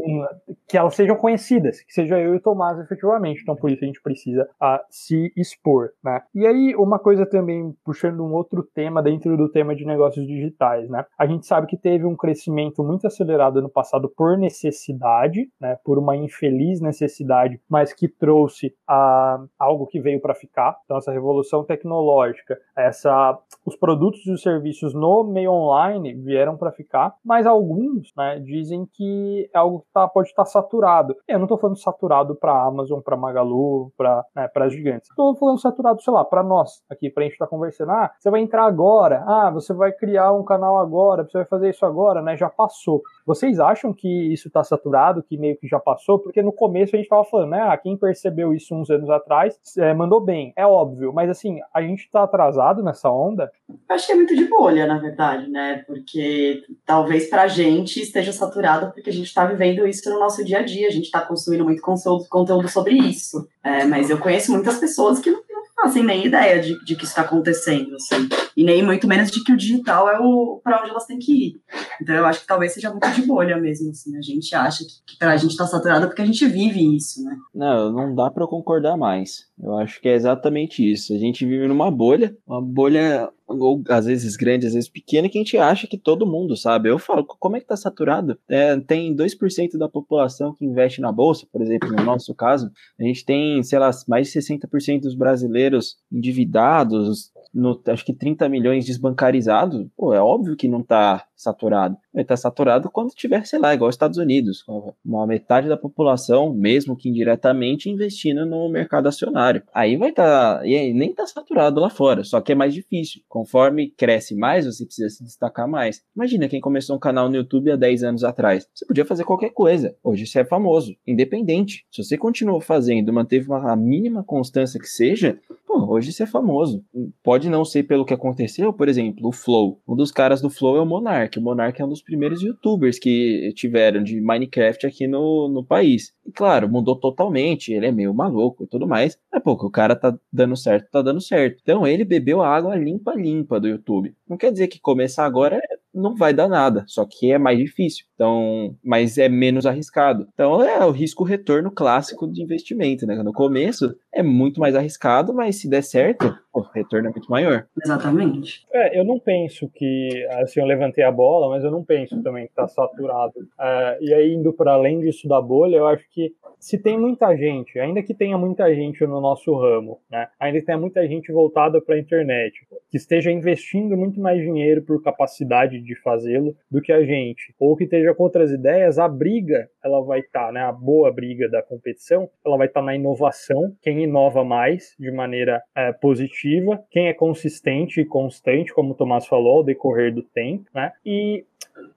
que elas sejam conhecidas, que seja eu e o Tomás efetivamente. Então, por isso a gente precisa uh, se expor, né? E aí, uma coisa também, puxando um outro tema dentro do tema de negócios digitais, né? A gente sabe que teve um crescimento muito acelerado no passado por necessidade, né? Por uma infeliz necessidade, mas que trouxe uh, algo que veio para ficar. Então, essa revolução tecnológica, essa, os produtos e os serviços no meio online vieram para ficar, mas alguns, né, dizem que é algo tá, pode estar tá saturado. Eu não estou falando saturado para Amazon, para Magalu, para né, as gigantes. Estou falando saturado, sei lá, para nós aqui, para a gente estar tá conversando. Ah, você vai entrar agora. Ah, você vai criar um canal agora. Você vai fazer isso agora, né? Já passou. Vocês acham que isso está saturado, que meio que já passou? Porque no começo a gente estava falando, né? Ah, quem percebeu isso uns anos atrás é, mandou bem, é óbvio. Mas assim, a gente está atrasado nessa onda? Eu acho que é muito de bolha, na verdade, né? Porque talvez para a gente esteja saturado porque a gente está vivendo isso no nosso dia a dia. A gente está consumindo muito conteúdo sobre isso. É, mas eu conheço muitas pessoas que não fazem nem ideia de, de que está acontecendo, assim. E nem muito menos de que o digital é o para onde elas têm que ir. Então eu acho que talvez seja muito de bolha mesmo, assim. A gente acha que, que a gente está saturado porque a gente vive isso, né? Não, não dá para concordar mais. Eu acho que é exatamente isso. A gente vive numa bolha, uma bolha ou às vezes grande, às vezes pequena, que a gente acha que todo mundo sabe. Eu falo, como é que tá saturado? É, tem 2% da população que investe na bolsa, por exemplo, no nosso caso. A gente tem, sei lá, mais de 60% dos brasileiros endividados, no, acho que 30 milhões desbancarizados. Pô, é óbvio que não tá saturado. Vai estar saturado quando tiver, sei lá, igual os Estados Unidos, com uma metade da população, mesmo que indiretamente, investindo no mercado acionário. Aí vai estar, tá, e aí nem está saturado lá fora, só que é mais difícil. Conforme cresce mais, você precisa se destacar mais. Imagina quem começou um canal no YouTube há 10 anos atrás. Você podia fazer qualquer coisa. Hoje você é famoso, independente. Se você continuou fazendo, manteve uma mínima constância que seja, pô, hoje você é famoso. Pode não ser pelo que aconteceu, por exemplo, o Flow. Um dos caras do Flow é o. Monark. O Monark é um dos primeiros youtubers que tiveram de Minecraft aqui no, no país. E claro, mudou totalmente, ele é meio maluco e tudo mais. Mas, pô, o cara tá dando certo, tá dando certo. Então ele bebeu a água limpa, limpa do YouTube. Não quer dizer que começar agora não vai dar nada, só que é mais difícil. Então, mas é menos arriscado. Então é o risco retorno clássico de investimento, né? No começo é muito mais arriscado, mas se der certo, o retorno é muito maior. Exatamente. É, eu não penso que assim eu levantei a bola, mas eu não penso também que está saturado. É, e aí indo para além disso da bolha, eu acho que se tem muita gente, ainda que tenha muita gente no nosso ramo, né? Ainda que tenha muita gente voltada para a internet, que esteja investindo muito mais dinheiro por capacidade de fazê-lo do que a gente, ou que esteja com outras ideias, a briga ela vai estar, tá, né? A boa briga da competição, ela vai estar tá na inovação, quem inova mais de maneira é, positiva, quem é consistente e constante, como o Tomás falou, ao decorrer do tempo, né? E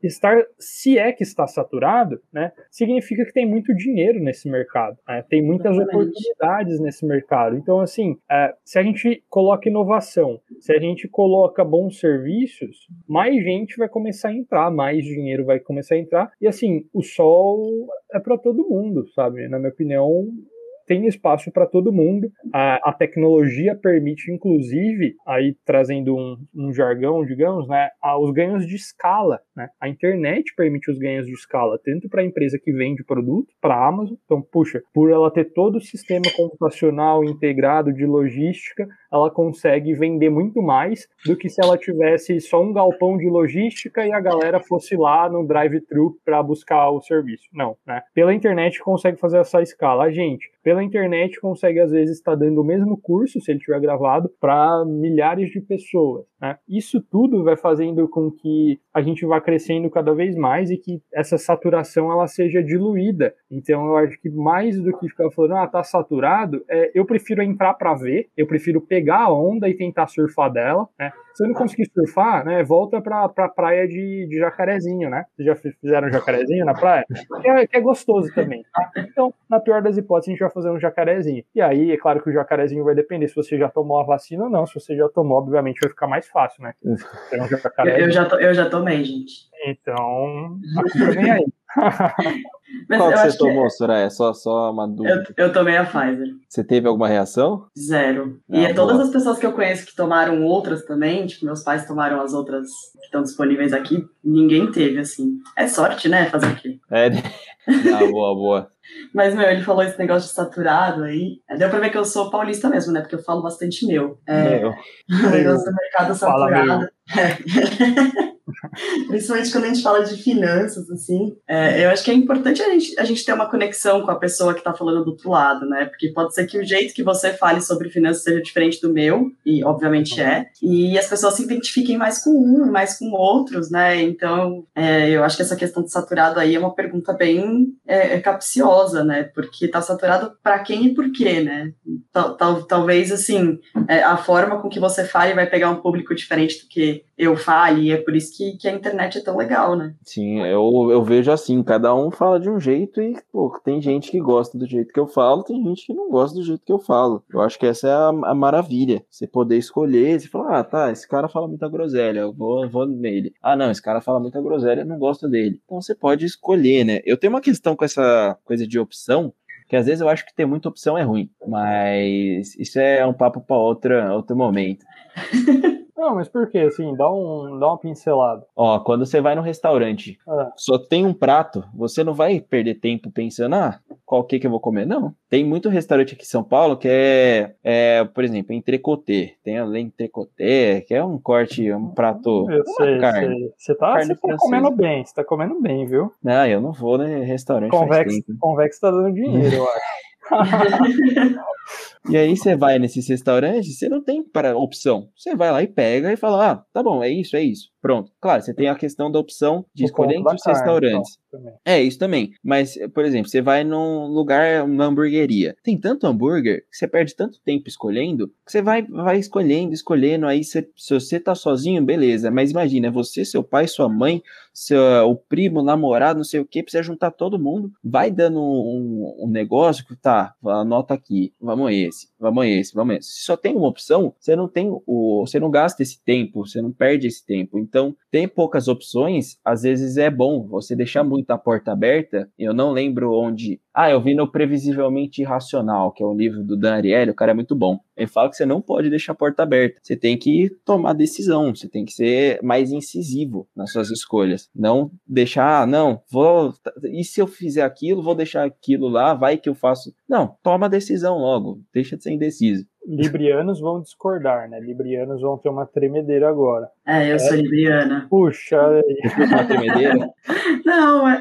estar, se é que está saturado, né, significa que tem muito dinheiro nesse mercado, né, tem muitas Exatamente. oportunidades nesse mercado. Então, assim, é, se a gente coloca inovação, se a gente coloca bons serviços, mais gente vai começar a entrar, mais dinheiro vai começar a entrar. E assim, o sol é para todo mundo, sabe? Na minha opinião, tem espaço para todo mundo. A, a, tecnologia permite, inclusive, aí trazendo um, um jargão, digamos, né, os ganhos de escala. Né? A internet permite os ganhos de escala, tanto para a empresa que vende produto, para a Amazon. Então, puxa, por ela ter todo o sistema computacional integrado de logística, ela consegue vender muito mais do que se ela tivesse só um galpão de logística e a galera fosse lá no drive-thru para buscar o serviço. Não, né? Pela internet consegue fazer essa escala. A gente, pela internet, consegue às vezes estar tá dando o mesmo curso, se ele tiver gravado, para milhares de pessoas. Né? Isso tudo vai fazendo com que a gente vá crescendo cada vez mais e que essa saturação ela seja diluída. Então eu acho que mais do que ficar falando, ah, tá saturado, é, eu prefiro entrar para ver, eu prefiro pegar a onda e tentar surfar dela, né? Se eu não conseguir surfar, né, volta pra, pra praia de, de jacarezinho, né? Vocês já fizeram jacarezinho na praia? Que é, que é gostoso também, tá? Então, na pior das hipóteses, a gente vai fazer um jacarezinho. E aí, é claro que o jacarezinho vai depender se você já tomou a vacina ou não. Se você já tomou, obviamente vai ficar mais fácil, né? Um eu, eu, já, eu já tomei, gente. Então, vem aí. Mas Qual que você tomou, que... Soraya? Só, só uma dúvida. Eu, eu, tomei a Pfizer. Você teve alguma reação? Zero. Ah, e é todas as pessoas que eu conheço que tomaram outras também, tipo, meus pais tomaram as outras que estão disponíveis aqui, ninguém teve, assim. É sorte, né? Fazer o quê? É, Ah, boa, boa. Mas, meu, ele falou esse negócio de saturado aí. Deu pra ver que eu sou paulista mesmo, né? Porque eu falo bastante meu. É, Meu. o negócio do mercado saturado. É. Principalmente quando a gente fala de finanças, assim. É, eu acho que é importante a gente, a gente ter uma conexão com a pessoa que está falando do outro lado, né? Porque pode ser que o jeito que você fale sobre finanças seja diferente do meu, e obviamente é, e as pessoas se identifiquem mais com um, mais com outros, né? Então, é, eu acho que essa questão de saturado aí é uma pergunta bem é, é capciosa, né? Porque tá saturado para quem e por quê, né? Tal, tal- talvez, assim, é, a forma com que você fale vai pegar um público diferente do que eu fale, e é por isso que, que a internet é tão legal, né? Sim, eu, eu vejo assim, cada um fala de um jeito e, pô, tem gente que gosta do jeito que eu falo, tem gente que não gosta do jeito que eu falo. Eu acho que essa é a, a maravilha. Você poder escolher, você falar, ah, tá, esse cara fala muita groselha, eu vou, vou nele. Ah, não, esse cara fala muita groselha, eu não gosto dele. Então você pode escolher, né? Eu tenho uma questão com essa coisa de opção, que às vezes eu acho que ter muita opção é ruim, mas isso é um papo para outra outro momento. Não, mas por quê? Assim, dá, um, dá uma pincelada. Ó, quando você vai no restaurante, Ah. só tem um prato, você não vai perder tempo pensando, ah, qual que que eu vou comer? Não. Tem muito restaurante aqui em São Paulo que é, é por exemplo, entrecotê. Tem a entrecotê, que é um corte, um prato, Eu sei, carne. sei. Você tá, Carne você tá comendo bem, você tá comendo bem, viu? Não, eu não vou no restaurante Convex. Convex tá dando dinheiro, eu acho. E aí você vai nesses restaurantes, você não tem para opção. Você vai lá e pega e fala, ah, tá bom, é isso, é isso. Pronto. Claro, você tem a questão da opção de O escolher entre os restaurantes. então. É, isso também. Mas, por exemplo, você vai num lugar, numa hamburgueria. Tem tanto hambúrguer que você perde tanto tempo escolhendo, que você vai, vai escolhendo, escolhendo. Aí, você, se você tá sozinho, beleza. Mas imagina, você, seu pai, sua mãe, seu, o primo, o namorado, não sei o que, precisa juntar todo mundo. Vai dando um, um negócio que tá, anota aqui, vamos esse, vamos esse, vamos esse. Se só tem uma opção, você não tem o. Você não gasta esse tempo, você não perde esse tempo. Então, tem poucas opções, às vezes é bom você deixar muito a porta aberta. Eu não lembro onde. Ah, eu vi no Previsivelmente Irracional, que é o livro do Dan Ariely, o cara é muito bom. Ele fala que você não pode deixar a porta aberta. Você tem que tomar decisão, você tem que ser mais incisivo nas suas escolhas. Não deixar, ah, não, vou. E se eu fizer aquilo, vou deixar aquilo lá, vai que eu faço. Não, toma a decisão logo, deixa de ser indeciso. Librianos vão discordar, né? Librianos vão ter uma tremedeira agora. É, eu sou libriana. Puxa. Uma tremedeira. Não, é,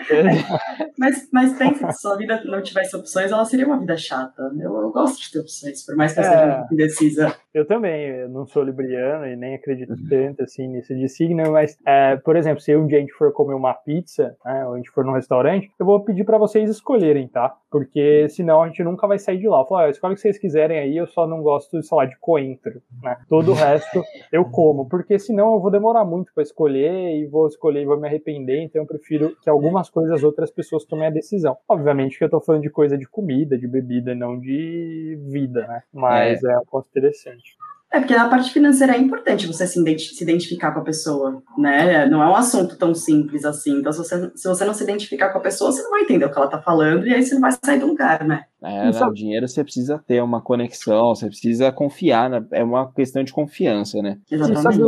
mas, mas pensa que se sua vida não tivesse opções, ela seria uma vida chata. Eu, eu gosto de ter opções, por mais que eu É. seja um pouco indecisa. Eu também, eu não sou libriano e nem acredito tanto assim nisso de signo, mas, é, por exemplo, se um dia a gente for comer uma pizza, né, ou a gente for num restaurante, eu vou pedir pra vocês escolherem, tá? Porque senão a gente nunca vai sair de lá. Eu falo, ah, escolhe o que vocês quiserem aí, eu só não gosto, sei lá, de coentro, né? Todo o resto eu como, porque senão eu vou demorar muito pra escolher e vou escolher e vou me arrepender, então eu prefiro que algumas coisas outras pessoas tomem a decisão. Obviamente que eu tô falando de coisa de comida, de bebida, não de vida, né? Mas é, um ponto interessante. É, porque na parte financeira é importante você se, identi- se identificar com a pessoa, né? Não é um assunto tão simples assim. Então, se você, se você não se identificar com a pessoa, você não vai entender o que ela tá falando e aí você não vai sair do lugar, né? É, Isso- né, o dinheiro você precisa ter uma conexão, você precisa confiar, né? é uma questão de confiança, né? E Exatamente. sabe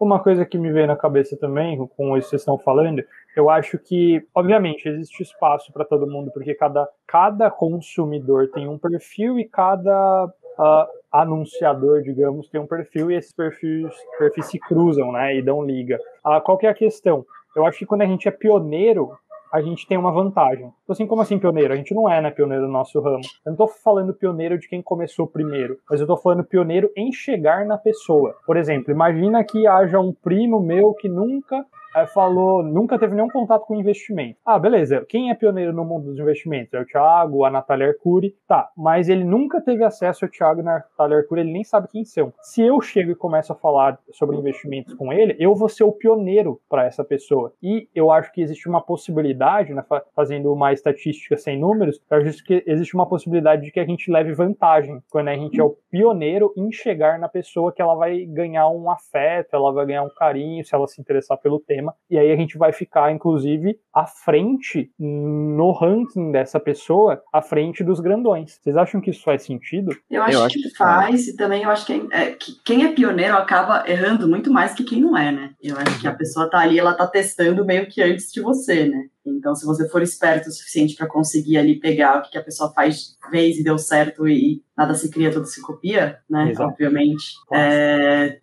uma coisa que me veio na cabeça também, com isso que vocês estão falando, eu acho que, obviamente, existe espaço para todo mundo, porque cada, cada consumidor tem um perfil e cada ah, anunciador, digamos, tem um perfil e esses perfis, perfis se cruzam, né, e dão liga. Ah, qual que é a questão? Eu acho que quando a gente é pioneiro, a gente tem uma vantagem. Então, Assim, como assim pioneiro? A gente não é, né, pioneiro no nosso ramo. Eu não tô falando pioneiro de quem começou primeiro, mas eu tô falando pioneiro em chegar na pessoa. Por exemplo, imagina que haja um primo meu que nunca eh, falou, nunca teve nenhum contato com investimento. Ah, beleza. Quem é pioneiro no mundo dos investimentos? É o Thiago, a Natália Arcuri. Tá, mas ele nunca teve acesso ao Thiago e a Natália Arcuri, ele nem sabe quem são. Se eu chego e começo a falar sobre investimentos com ele, eu vou ser o pioneiro para essa pessoa. E eu acho que existe uma possibilidade, né, fa- fazendo uma estatística sem números, eu acho que existe uma possibilidade de que a gente leve vantagem quando a gente é o pioneiro em chegar na pessoa que ela vai ganhar um afeto, ela vai ganhar um carinho, se ela se interessar pelo tema, e aí a gente vai ficar, inclusive, à frente no ranking dessa pessoa, à frente dos grandões. Vocês acham que isso faz sentido? Eu acho, Eu acho que, que faz. e também eu acho que, é- é, que quem é pioneiro acaba errando muito mais que quem não é, né? Eu acho que a pessoa tá ali, ela tá testando meio que antes de você, né? Então, se você for esperto o suficiente para conseguir ali pegar o que, a pessoa faz, fez e deu certo e nada se cria, tudo se copia, né? Exato. Obviamente. É,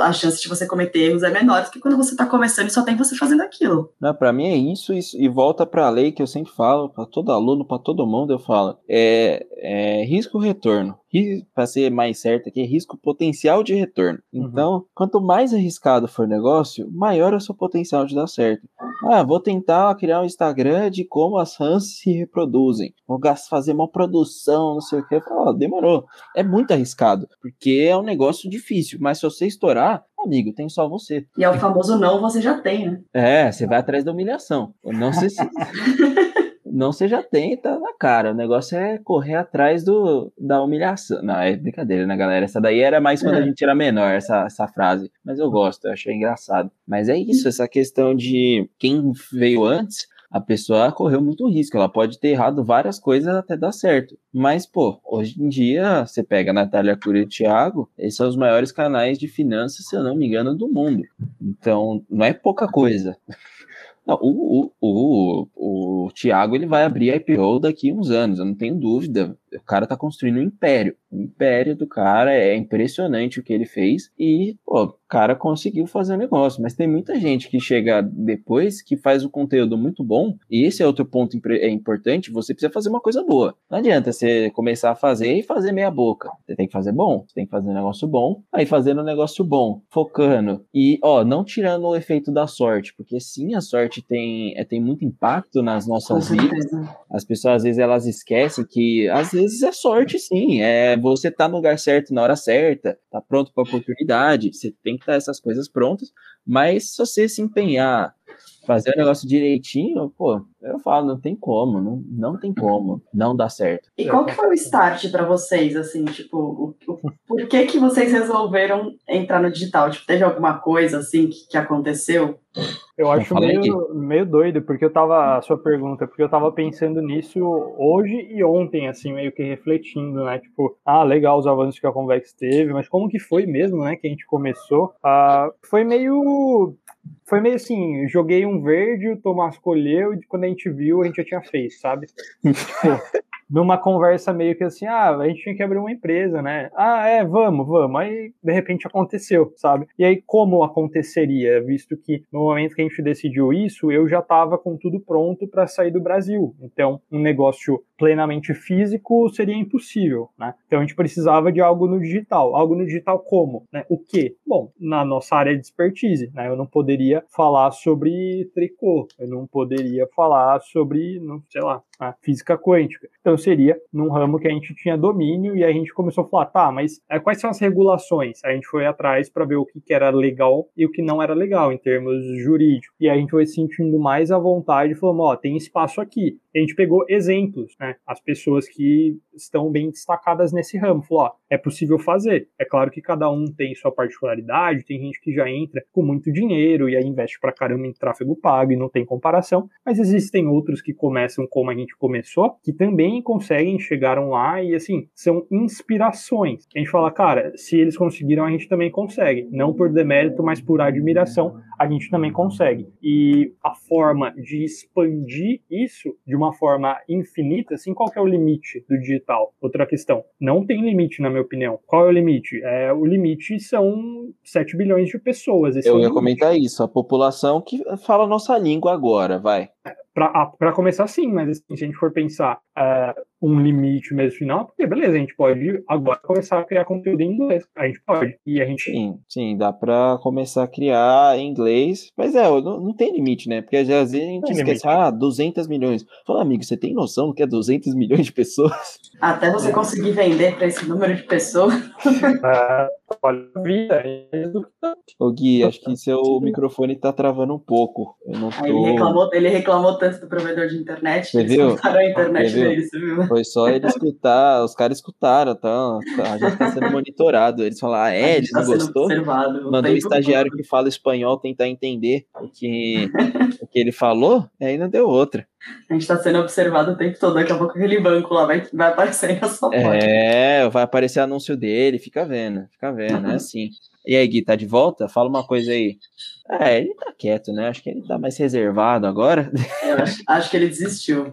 a chance de você cometer erros é menor do que quando você está começando e só tem você fazendo aquilo. Para mim é isso, isso e volta para a lei que eu sempre falo, para todo aluno, para todo mundo, eu falo: é, é risco-retorno. Para ser mais certo aqui, é risco potencial de retorno. Uhum. Então, quanto mais arriscado for o negócio, maior é o seu potencial de dar certo. Ah, vou tentar criar um Instagram de como as rãs se reproduzem. Vou fazer uma produção, não sei o que. Falo, oh, demorou. É muito arriscado, porque é um negócio difícil. Mas se você estourar, amigo, tem só você. E é o famoso não, você já tem, né? É, você vai atrás da humilhação. Não sei se. não tem, tá na cara. O negócio é correr atrás do, da humilhação. Não, é brincadeira, né, galera? Essa daí era mais quando é. a gente era menor, essa, essa frase. Mas eu gosto, eu achei engraçado. Mas é isso, essa questão de quem veio antes a pessoa correu muito risco. Ela pode ter errado várias coisas até dar certo. Mas, pô, hoje em dia, você pega a Natália Cura e o Thiago, esses são os maiores canais de finanças, se eu não me engano, do mundo. Então, não é pouca coisa. Não, o, o, o, o Thiago ele vai abrir a IPO daqui a uns anos, eu não tenho dúvida. O cara tá construindo um império. O império do cara é impressionante o que ele fez. E, pô, o cara conseguiu fazer o negócio. Mas tem muita gente que chega depois que faz o conteúdo muito bom. E esse é outro ponto é importante. Você precisa fazer uma coisa boa. Não adianta você começar a fazer e fazer meia boca. Você tem que fazer bom. Você tem que fazer um negócio bom. Aí fazendo um negócio bom, focando. E, ó, não tirando o efeito da sorte. Porque sim, a sorte tem, é, tem muito impacto nas nossas vidas. As pessoas, às vezes, elas esquecem que, às vezes, é sorte, sim. É você tá no lugar certo na hora certa, tá pronto para oportunidade, você tem que estar essas coisas prontas, mas se você se empenhar, fazer o negócio direitinho, pô, eu falo, não tem como, não, não tem como, não dá certo. E qual que foi o start para vocês, assim, tipo, o, o, por que que vocês resolveram entrar no digital? Tipo, teve alguma coisa, assim, que, que aconteceu? Eu acho meio, meio doido, porque eu tava, a sua pergunta, porque eu tava pensando nisso hoje e ontem, assim, meio que refletindo, né, tipo, ah, legal os avanços que a Convex teve, mas como que foi mesmo, né, que a gente começou? Ah, foi meio foi meio assim, joguei um verde, o Tomás colheu, e quando a gente viu, a gente já tinha feito, sabe? tipo, numa conversa meio que assim, ah, a gente tinha que abrir uma empresa, né? Ah, é, vamos, vamos. Aí, de repente, aconteceu, sabe? E aí, como aconteceria? Visto que no momento que a gente decidiu isso, eu já estava com tudo pronto para sair do Brasil. Então, um negócio plenamente físico seria impossível, né? Então, a gente precisava de algo no digital. Algo no digital como? Né? O quê? Bom, na nossa área de expertise, né? Eu não poderia falar sobre tricô, eu não poderia falar sobre, não sei lá, a física quântica. Então seria num ramo que a gente tinha domínio e a gente começou a falar, tá, mas é, quais são as regulações? A gente foi atrás para ver o que, que, era legal e o que não era legal em termos jurídicos. E a gente foi sentindo mais à vontade, falando, ó, tem espaço aqui. E a gente pegou exemplos, né? As pessoas que estão bem destacadas nesse ramo. Falou, ó, é possível fazer. É claro que cada um tem sua particularidade, tem gente que já entra com muito dinheiro e aí investe pra caramba em tráfego pago e não tem comparação, mas existem outros que começam como a gente começou, que também conseguem, chegaram lá e assim, são inspirações. A gente fala, cara, se eles conseguiram, a gente também consegue. Não por demérito, mas por admiração, a gente também consegue. E a forma de expandir isso de uma forma infinita, assim, qual é o limite do digital? Outra questão. Não tem limite, na minha opinião. Qual é o limite? É, o limite são 7 bilhões de pessoas. Eu é ia comentar isso. A população que fala nossa língua agora, vai. Para começar, sim, mas assim, se a gente for pensar é, um limite mesmo final, porque beleza, a gente pode agora começar a criar conteúdo em inglês. A gente pode. E a gente. Sim, sim, dá para começar a criar em inglês. Mas é, não, não tem limite, né? Porque às vezes a gente esquece, limite. ah, 200 milhões. Fala, amigo, você tem noção do que é 200 milhões de pessoas? Até você conseguir vender para esse número de pessoas. é, olha, vida. Ô Gui, acho que seu microfone tá travando um pouco. Eu não tô... ele, reclamou, ele reclamou tanto do provedor de internet você viu? a internet viu? Foi só ele escutar, os caras escutaram, tá? A gente tá sendo monitorado. Eles falaram, ah, é, tá não gostou? Mandou um estagiário todo. que fala espanhol tentar entender o que, o que ele falou, e aí não deu outra. A gente tá sendo observado o tempo todo, daqui a pouco aquele banco lá vai, vai aparecer na sua porta. É, vai aparecer anúncio dele, fica vendo, fica vendo, é assim. E aí, Gui, tá de volta? Fala uma coisa aí. É, ele tá quieto, né? Acho que ele tá mais reservado agora. Acho, acho, que ele desistiu.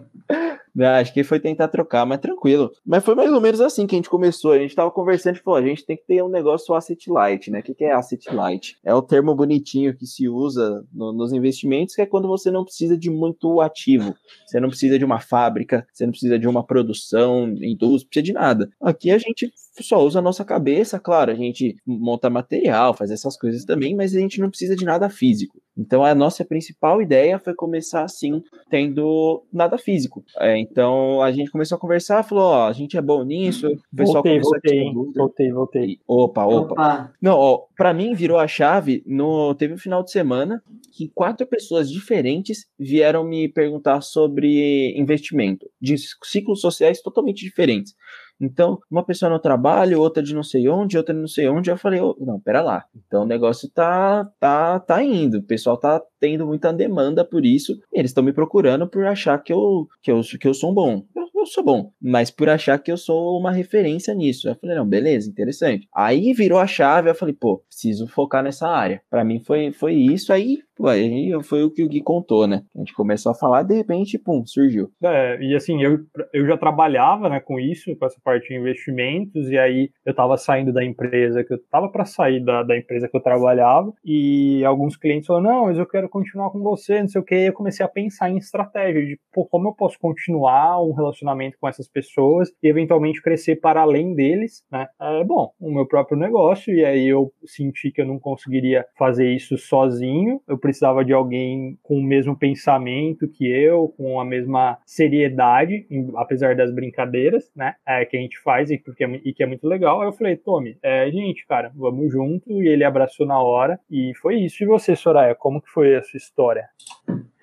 Acho que ele foi tentar trocar, mas tranquilo. Mas foi mais ou menos assim que a gente começou. A gente tava conversando e falou: a gente tem que ter um negócio asset light, né? O que, que é asset light? É o termo bonitinho que se usa no, nos investimentos, que é quando você não precisa de muito ativo. Você não precisa de uma fábrica, você não precisa de uma produção, indústria, precisa de nada. Aqui a gente só usa a nossa cabeça, claro, a gente monta material, faz essas coisas também, mas a gente não precisa de nada físico. Então a nossa principal ideia foi começar assim, tendo nada físico. É, então a gente começou a conversar, falou, ó, a gente é bom nisso, o pessoal voltei, começou voltei, a voltei, voltei. Opa, opa, opa. Não, ó, pra mim virou a chave, no, teve um final de semana que quatro pessoas diferentes vieram me perguntar sobre investimento, de ciclos sociais totalmente diferentes. Então, uma pessoa no trabalho, outra de não sei onde, outra de não sei onde. Eu falei, oh, não, pera lá. Então o negócio tá, tá, tá indo. O pessoal tá tendo muita demanda por isso. eles estão me procurando por achar que eu, que eu, que eu sou um bom. Eu, sou bom, mas por achar que eu sou uma referência nisso. Eu falei, não, beleza, interessante. Aí virou a chave, eu falei, pô, preciso focar nessa área. Para mim foi, foi isso. Aí Pô, aí foi o que o Gui contou, né? A gente começou a falar, de repente, pum, surgiu. É, e assim, eu, eu já trabalhava né, com isso, com essa parte de investimentos, e aí eu tava saindo da empresa, que eu tava para sair da, da empresa que eu trabalhava, e alguns clientes falaram, não, mas eu quero continuar com você, não sei o que, e eu comecei a pensar em estratégia, de pô, como eu posso continuar um relacionamento com essas pessoas e eventualmente crescer para além deles, né? É, bom, o meu próprio negócio, e aí eu senti que eu não conseguiria fazer isso sozinho, eu precisava de alguém com o mesmo pensamento que eu, com a mesma seriedade, apesar das brincadeiras, né? É, que a gente faz e, porque, é e que é muito legal. Aí eu falei, Tommy, é, gente, cara, vamos junto. E ele abraçou na hora. E foi isso. E você, Soraya, como que foi a sua história?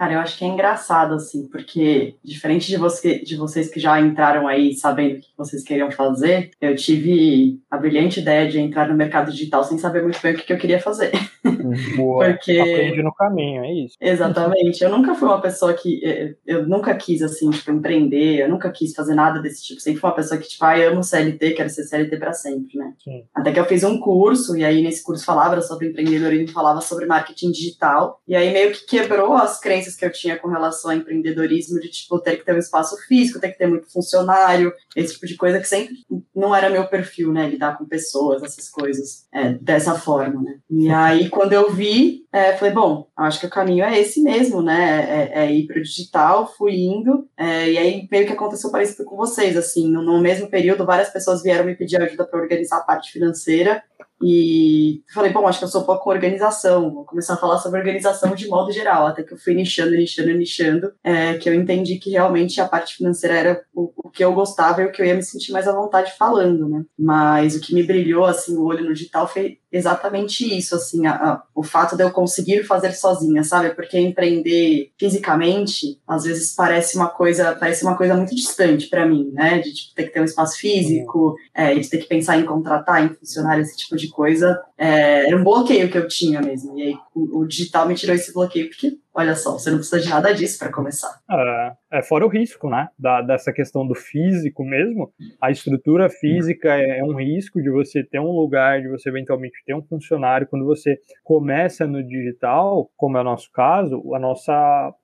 Cara, eu acho que é engraçado, assim, porque diferente de, você, de vocês que já entraram aí sabendo o que vocês queriam fazer, eu tive a brilhante ideia de entrar no mercado digital sem saber muito bem o que, eu queria fazer. Boa. porque... Aprende no caminho, é isso. Exatamente. Eu nunca fui uma pessoa que. Eu nunca quis, assim, tipo, empreender, eu nunca quis fazer nada desse tipo. Sempre fui uma pessoa que, tipo, ah, eu amo CLT, quero ser CLT para sempre, né? Sim. Até que eu fiz um curso, e aí nesse curso falava sobre empreendedorismo, falava sobre marketing digital, e aí meio que quebrou as crenças que eu tinha com relação ao empreendedorismo, de tipo, ter que ter um espaço físico, ter que ter muito funcionário, esse tipo de coisa que sempre não era meu perfil, né? Lidar com pessoas, essas coisas, é, dessa forma, né? E aí, quando eu vi, é, falei, bom, acho que o caminho é esse mesmo, né? É, é ir para o digital, fui indo, é, e aí meio que aconteceu parecido com vocês, assim, no, no mesmo período, várias pessoas vieram me pedir ajuda para organizar a parte financeira, e falei, bom, acho que eu sou pouco organização, vou começar a falar sobre organização de modo geral, até que eu fui nichando, nichando, nichando, é, que eu entendi que realmente a parte financeira era o, o, que eu gostava e o que eu ia me sentir mais à vontade falando, né? Mas o que me brilhou, assim, o olho no digital foi exatamente isso, assim, a, a, o fato de eu conseguir fazer sozinha, sabe? Porque empreender fisicamente, às vezes parece uma coisa, parece uma coisa muito distante para mim, né? De tipo, ter que ter um espaço físico, é, de ter que pensar em contratar, em funcionário, esse tipo de coisa. É, era um bloqueio que eu tinha mesmo. E aí o digital me tirou esse bloqueio, porque Olha só, você não precisa de nada disso para começar. É, é, fora o risco, né? Da, dessa questão do físico mesmo. A estrutura física é, é, um risco de você ter um lugar, de você eventualmente ter um funcionário. Quando você começa no digital, como é o nosso caso, a nossa.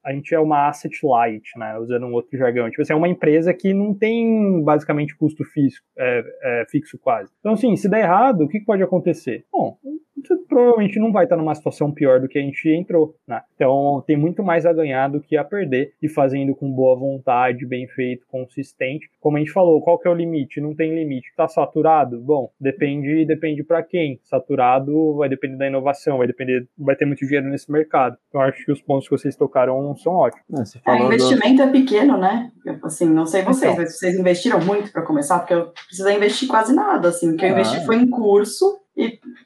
A gente é uma asset light, né? Usando um outro jargão. Tipo, você assim, é uma empresa que não tem basicamente custo físico, é, é, fixo quase. Então, assim, se der errado, o que pode acontecer? Bom, você provavelmente não vai estar numa situação pior do que a gente entrou, né? Então tem muito mais a ganhar do que a perder e fazendo com boa vontade, bem feito, consistente. Como a gente falou, qual que é o limite? Não tem limite. Está saturado? Bom, depende, depende para quem. Saturado vai depender da inovação, vai depender, vai ter muito dinheiro nesse mercado. Então acho que os pontos que vocês tocaram são ótimos. É, o investimento do... é pequeno, né? Assim, não sei vocês, então. mas vocês investiram muito para começar, porque eu precisei investir quase nada, assim, o que eu investi foi em curso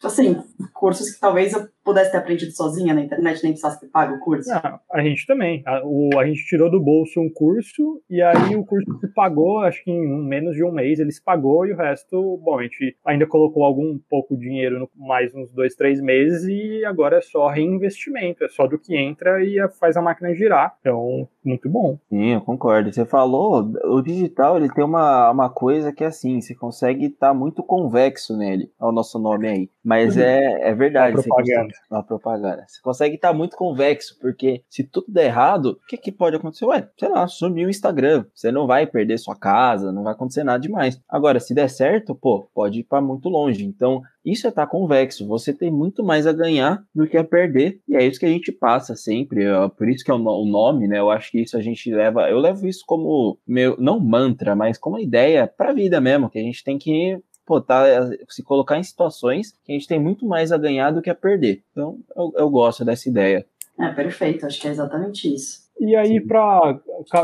assim, cursos que talvez eu pudesse ter aprendido sozinha na internet, nem precisasse ter pago o curso? Não, a gente também. A, o, a gente tirou do bolso um curso e aí o curso se pagou, acho que em menos de um mês ele se pagou e o resto, bom, a gente ainda colocou algum pouco dinheiro no, mais uns dois, três meses e agora é só reinvestimento, é só do que entra e faz a máquina girar. Então, muito bom. Sim, eu concordo. Você falou, o digital ele tem uma, uma coisa que é assim, você consegue estar tá muito convexo nele, é o nosso nome aí. Mas uhum. é, é verdade. Uma propaganda. Consegue, uma propaganda. Você consegue estar muito convexo, porque se tudo der errado, o que, que pode acontecer? Ué, sei lá, sumiu o Instagram. Você não vai perder sua casa, não vai acontecer nada demais. Agora, se der certo, pô, pode ir para muito longe. Então, isso é estar convexo. Você tem muito mais a ganhar do que a perder. E é isso que a gente passa sempre. Por isso que é o nome, né? Eu acho que isso a gente leva. Eu levo isso como meu, não mantra, mas como ideia para a vida mesmo, que a gente tem que pô, tá, se colocar em situações que a gente tem muito mais a ganhar do que a perder. Então, eu, eu gosto dessa ideia. É, perfeito, acho que é exatamente isso. E aí, para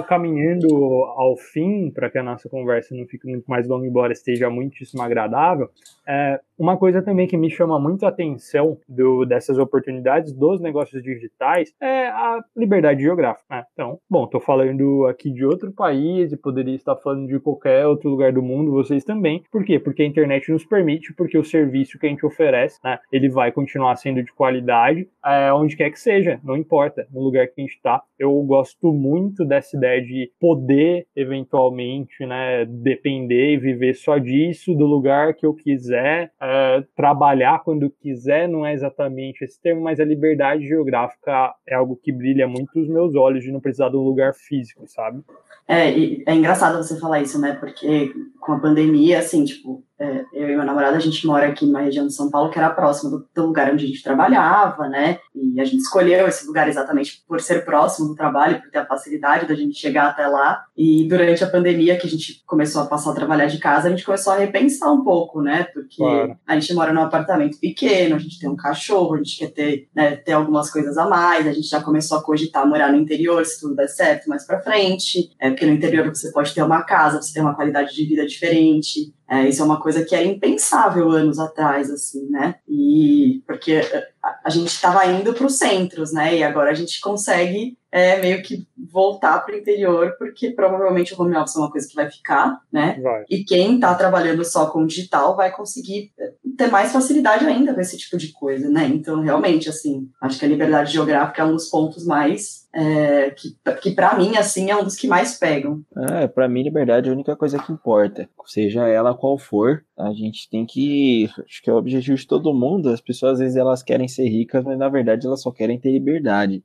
caminhando ao fim, para que a nossa conversa não fique muito mais longa, embora esteja muitíssimo agradável, é, uma coisa também que me chama muito a atenção do, dessas oportunidades dos negócios digitais é a liberdade geográfica. Né? Então, bom, estou falando aqui de outro país e poderia estar falando de qualquer outro lugar do mundo, vocês também. Por quê? Porque a internet nos permite, porque o serviço que a gente oferece, né, ele vai continuar sendo de qualidade, é, onde quer que seja, não importa, no lugar que a gente está. Eu gosto muito dessa ideia de poder, eventualmente, né, depender e viver só disso, do lugar que eu quiser uh, trabalhar quando quiser, não é exatamente esse termo, mas a liberdade geográfica é algo que brilha muito os meus olhos de não precisar de um lugar físico, sabe? É, é engraçado você falar isso, né? Porque com a pandemia, assim, tipo, é, eu e meu namorado, a gente mora aqui numa região de São Paulo que era próximo do, do, lugar onde a gente trabalhava, né? E a gente escolheu esse lugar exatamente por ser próximo do trabalho, por ter a facilidade da gente chegar até lá. E durante a pandemia, que a gente começou a passar a trabalhar de casa, a gente começou a repensar um pouco, né? Porque claro. a gente mora num apartamento pequeno, a gente tem um cachorro, a gente quer ter, né, ter algumas coisas a mais, a gente já começou a cogitar morar no interior, se tudo der certo, mais pra frente. É, porque no interior você pode ter uma casa, você tem uma qualidade de vida diferente. É, isso é uma coisa que era impensável anos atrás, assim, né? E porque a, a gente estava indo para os centros, né? E agora a gente consegue é, meio que voltar para o interior, porque provavelmente o home office é uma coisa que vai ficar, né? Vai. E quem está trabalhando só com digital vai conseguir é, ter mais facilidade ainda com esse tipo de coisa, né? Então, realmente, assim, acho que a liberdade geográfica é um dos pontos mais é, que, que para mim, assim, é um dos que mais pegam. É, para mim, liberdade é a única coisa que importa. Seja ela qual for, a gente tem que. Acho que é o objetivo de todo mundo. As pessoas, às vezes, elas querem ser ricas, mas na verdade elas só querem ter liberdade.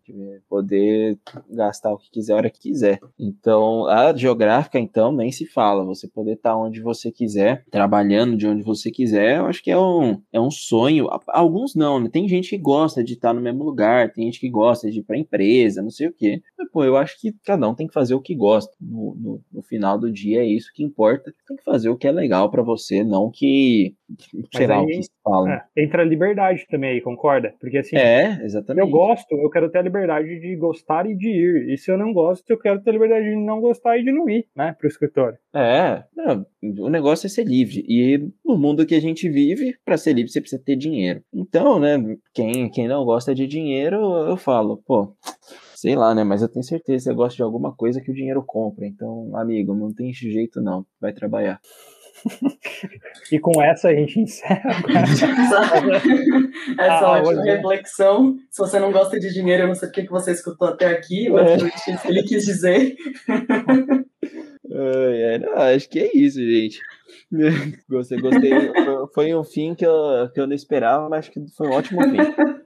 Poder gastar o que quiser, a hora que quiser. Então, a geográfica, então, nem se fala. Você poder estar onde você quiser, trabalhando de onde você quiser, eu acho que é um, é um sonho. Alguns não, né? Tem gente que gosta de estar no mesmo lugar, tem gente que gosta de ir pra empresa, não sei sei o quê. Mas, pô, eu acho que cada um tem que fazer o que gosta. No, no, no final do dia é isso que importa. Tem que fazer o que é legal para você, não que. Sei lá, o que se fala. É, entra a liberdade também aí, concorda? Porque assim. É, exatamente. Eu gosto, eu quero ter a liberdade de gostar e de ir. E se eu não gosto, eu quero ter a liberdade de não gostar e de não ir, né, pro escritório. É, não, o negócio é ser livre. E no mundo que a gente vive, para ser livre, você precisa ter dinheiro. Então, né, quem, quem não gosta de dinheiro, eu falo, pô, Sei lá, né? Mas eu tenho certeza que você gosta de alguma coisa que o dinheiro compra. Então, amigo, não tem jeito não. Vai trabalhar. e com essa a gente encerra. essa ah, ótima hoje... reflexão. Se você não gosta de dinheiro, eu não sei o que você escutou até aqui, mas é. que ele quis dizer. é, não, acho que é isso, gente. Gostei, gostei. Foi um fim que eu, que eu não esperava, mas que foi um ótimo fim.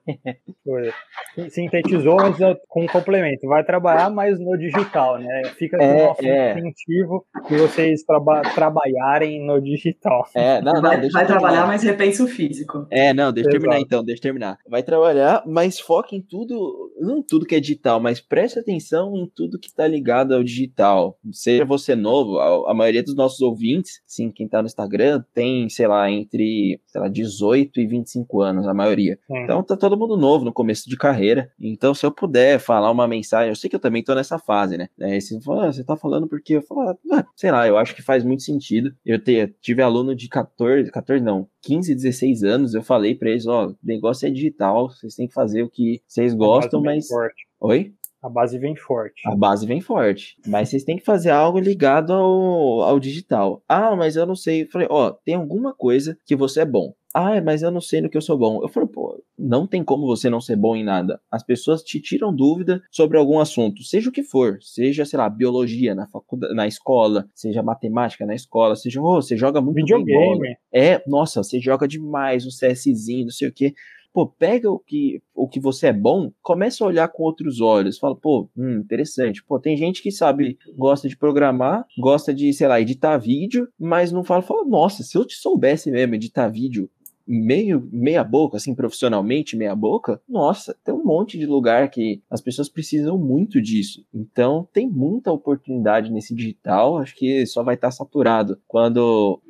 Foi. Sintetizou, mas é com um complemento. Vai trabalhar mais no digital, né? Fica com é, nosso é. incentivo que vocês traba trabalharem no digital. É, não, não, vai, vai trabalhar, mas repensa o físico. É, não, deixa eu terminar então, deixa eu terminar. Vai trabalhar, mas foca em tudo, não tudo que é digital, mas preste atenção em tudo que está ligado ao digital. Seja você novo, a, a maioria dos nossos ouvintes, sim, quem tá no Instagram tem, sei lá, entre sei lá, 18 e 25 anos, a maioria. Então tá todo mundo novo no começo de carreira. Então, se eu puder falar uma mensagem, eu sei que eu também tô nessa fase, né? É, você, fala, ah, você tá falando porque eu falo, ah, sei lá, eu acho que faz muito sentido. Eu te, tive aluno de 14, 14 não, 15, 16 anos, eu falei para eles, ó, o negócio é digital, vocês têm que fazer o que vocês gostam, mas. Forte. Oi? A base vem forte. A base vem forte. Mas vocês têm que fazer algo ligado ao, ao digital. Ah, mas eu não sei. Eu falei, ó, tem alguma coisa que você é bom. Ah, mas eu não sei no que eu sou bom. Eu falei, pô, não tem como você não ser bom em nada. As pessoas te tiram dúvida sobre algum assunto, seja o que for, seja, sei lá, biologia na faculdade, na escola, seja matemática na escola, seja, oh, você joga muito Videogame. É, nossa, você joga demais um CSzinho, não sei o quê pô, pega o que, o que você é bom, começa a olhar com outros olhos. Fala, pô, hum, interessante. Pô, tem gente que sabe, gosta de programar, gosta de, sei lá, editar vídeo, mas não fala, fala, nossa, se eu te soubesse mesmo editar vídeo, meio meia boca, assim, profissionalmente meia boca, nossa, tem um monte de lugar que as pessoas precisam muito disso. Então, tem muita oportunidade nesse digital, acho que só vai estar saturado quando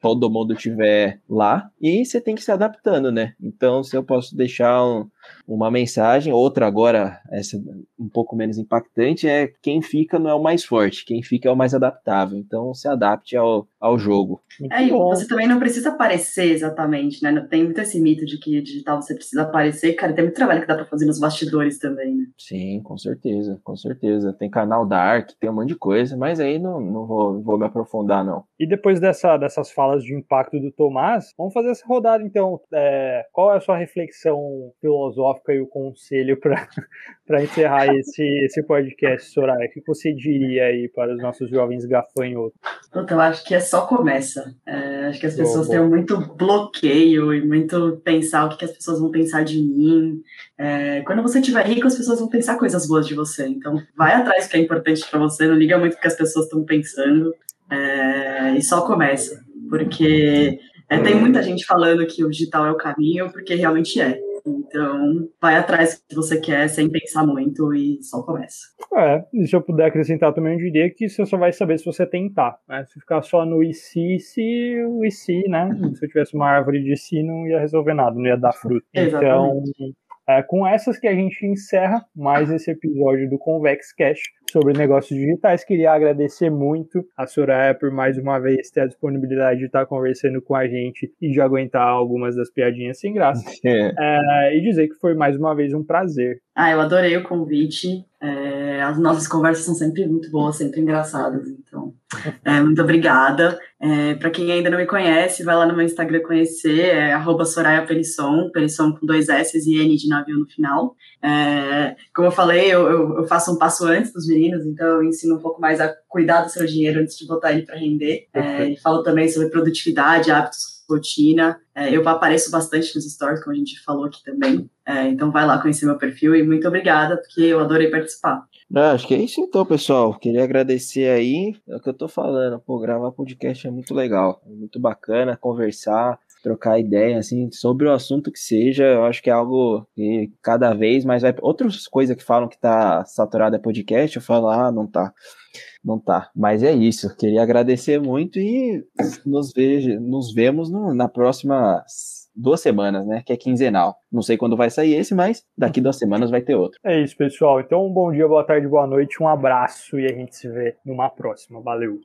todo mundo estiver lá. E você tem que se adaptando, né? Então, se eu posso deixar um, uma mensagem, outra agora, essa um pouco menos impactante, é quem fica não é o mais forte, quem fica é o mais adaptável. Então, se adapte ao, ao jogo. É, e você também não precisa aparecer exatamente, né? Tem muito esse mito de que digital você precisa aparecer. Cara, tem muito trabalho que dá pra fazer nos bastidores também, né? Sim, com certeza, com certeza. Tem canal Dark, tem um monte de coisa, mas aí não, não vou, vou me aprofundar, não. E depois dessa, dessas falas de impacto do Tomás, vamos fazer essa rodada, então. É, qual é a sua reflexão filosófica e o conselho para encerrar esse, esse podcast, Soraya? O que você diria aí para os nossos jovens gafanhotos? Eu acho que é só começa. É, acho que as pessoas têm muito bloqueio e muito pensar o que, que as pessoas vão pensar de mim. É, quando você estiver rico, as pessoas vão pensar coisas boas de você. Então, vai atrás do que é importante para você, não liga muito o que as pessoas estão pensando. É, e só começa. Porque é, tem muita gente falando que o digital é o caminho, porque realmente é. Então, vai atrás do que você quer sem pensar muito e só começa. É, e se eu puder acrescentar também, eu diria que você só vai saber se você tentar. Né? Se ficar só no e se, se o e se, né? Se eu tivesse uma árvore de si, não ia resolver nada, não ia dar fruto. Exatamente. Então, é com essas que a gente encerra mais esse episódio do Convex Cash sobre negócios digitais. Queria agradecer muito a Soraya por mais uma vez ter a disponibilidade de estar conversando com a gente e de aguentar algumas das piadinhas sem graça. É. É, e dizer que foi mais uma vez um prazer. Ah, eu adorei o convite. É, as nossas conversas são sempre muito boas, sempre engraçadas. Então, é, muito obrigada. É, Para quem ainda não me conhece, vai lá no meu Instagram conhecer, é Soraya Perisson, Perisson com dois S e N de navio no final. É, como eu falei, eu, eu, eu, faço um passo antes dos meninos, então eu ensino um pouco mais a cuidar do seu dinheiro antes de botar ele para render. É, e falo também sobre produtividade, hábitos rotina. É, eu apareço bastante nos stories, como a gente falou aqui também. É, então vai lá conhecer meu perfil e muito obrigada, porque eu adorei participar. Não, acho que é isso então, pessoal. Queria agradecer aí. É o que eu tô falando. Pô, gravar podcast é muito legal. É muito bacana conversar trocar ideia, assim, sobre o assunto que seja, eu acho que é algo que cada vez mais vai. Outras coisas que falam que tá saturado é podcast, eu falo, ah, não tá não tá. Mas é isso. Queria agradecer muito e nos, veja, nos vemos no, na próxima duas semanas, né? Que é quinzenal. Não sei quando vai sair esse, mas daqui duas semanas vai ter outro. É isso, pessoal. Então, um bom dia, boa tarde, boa noite, um abraço e a gente se vê numa próxima. Valeu.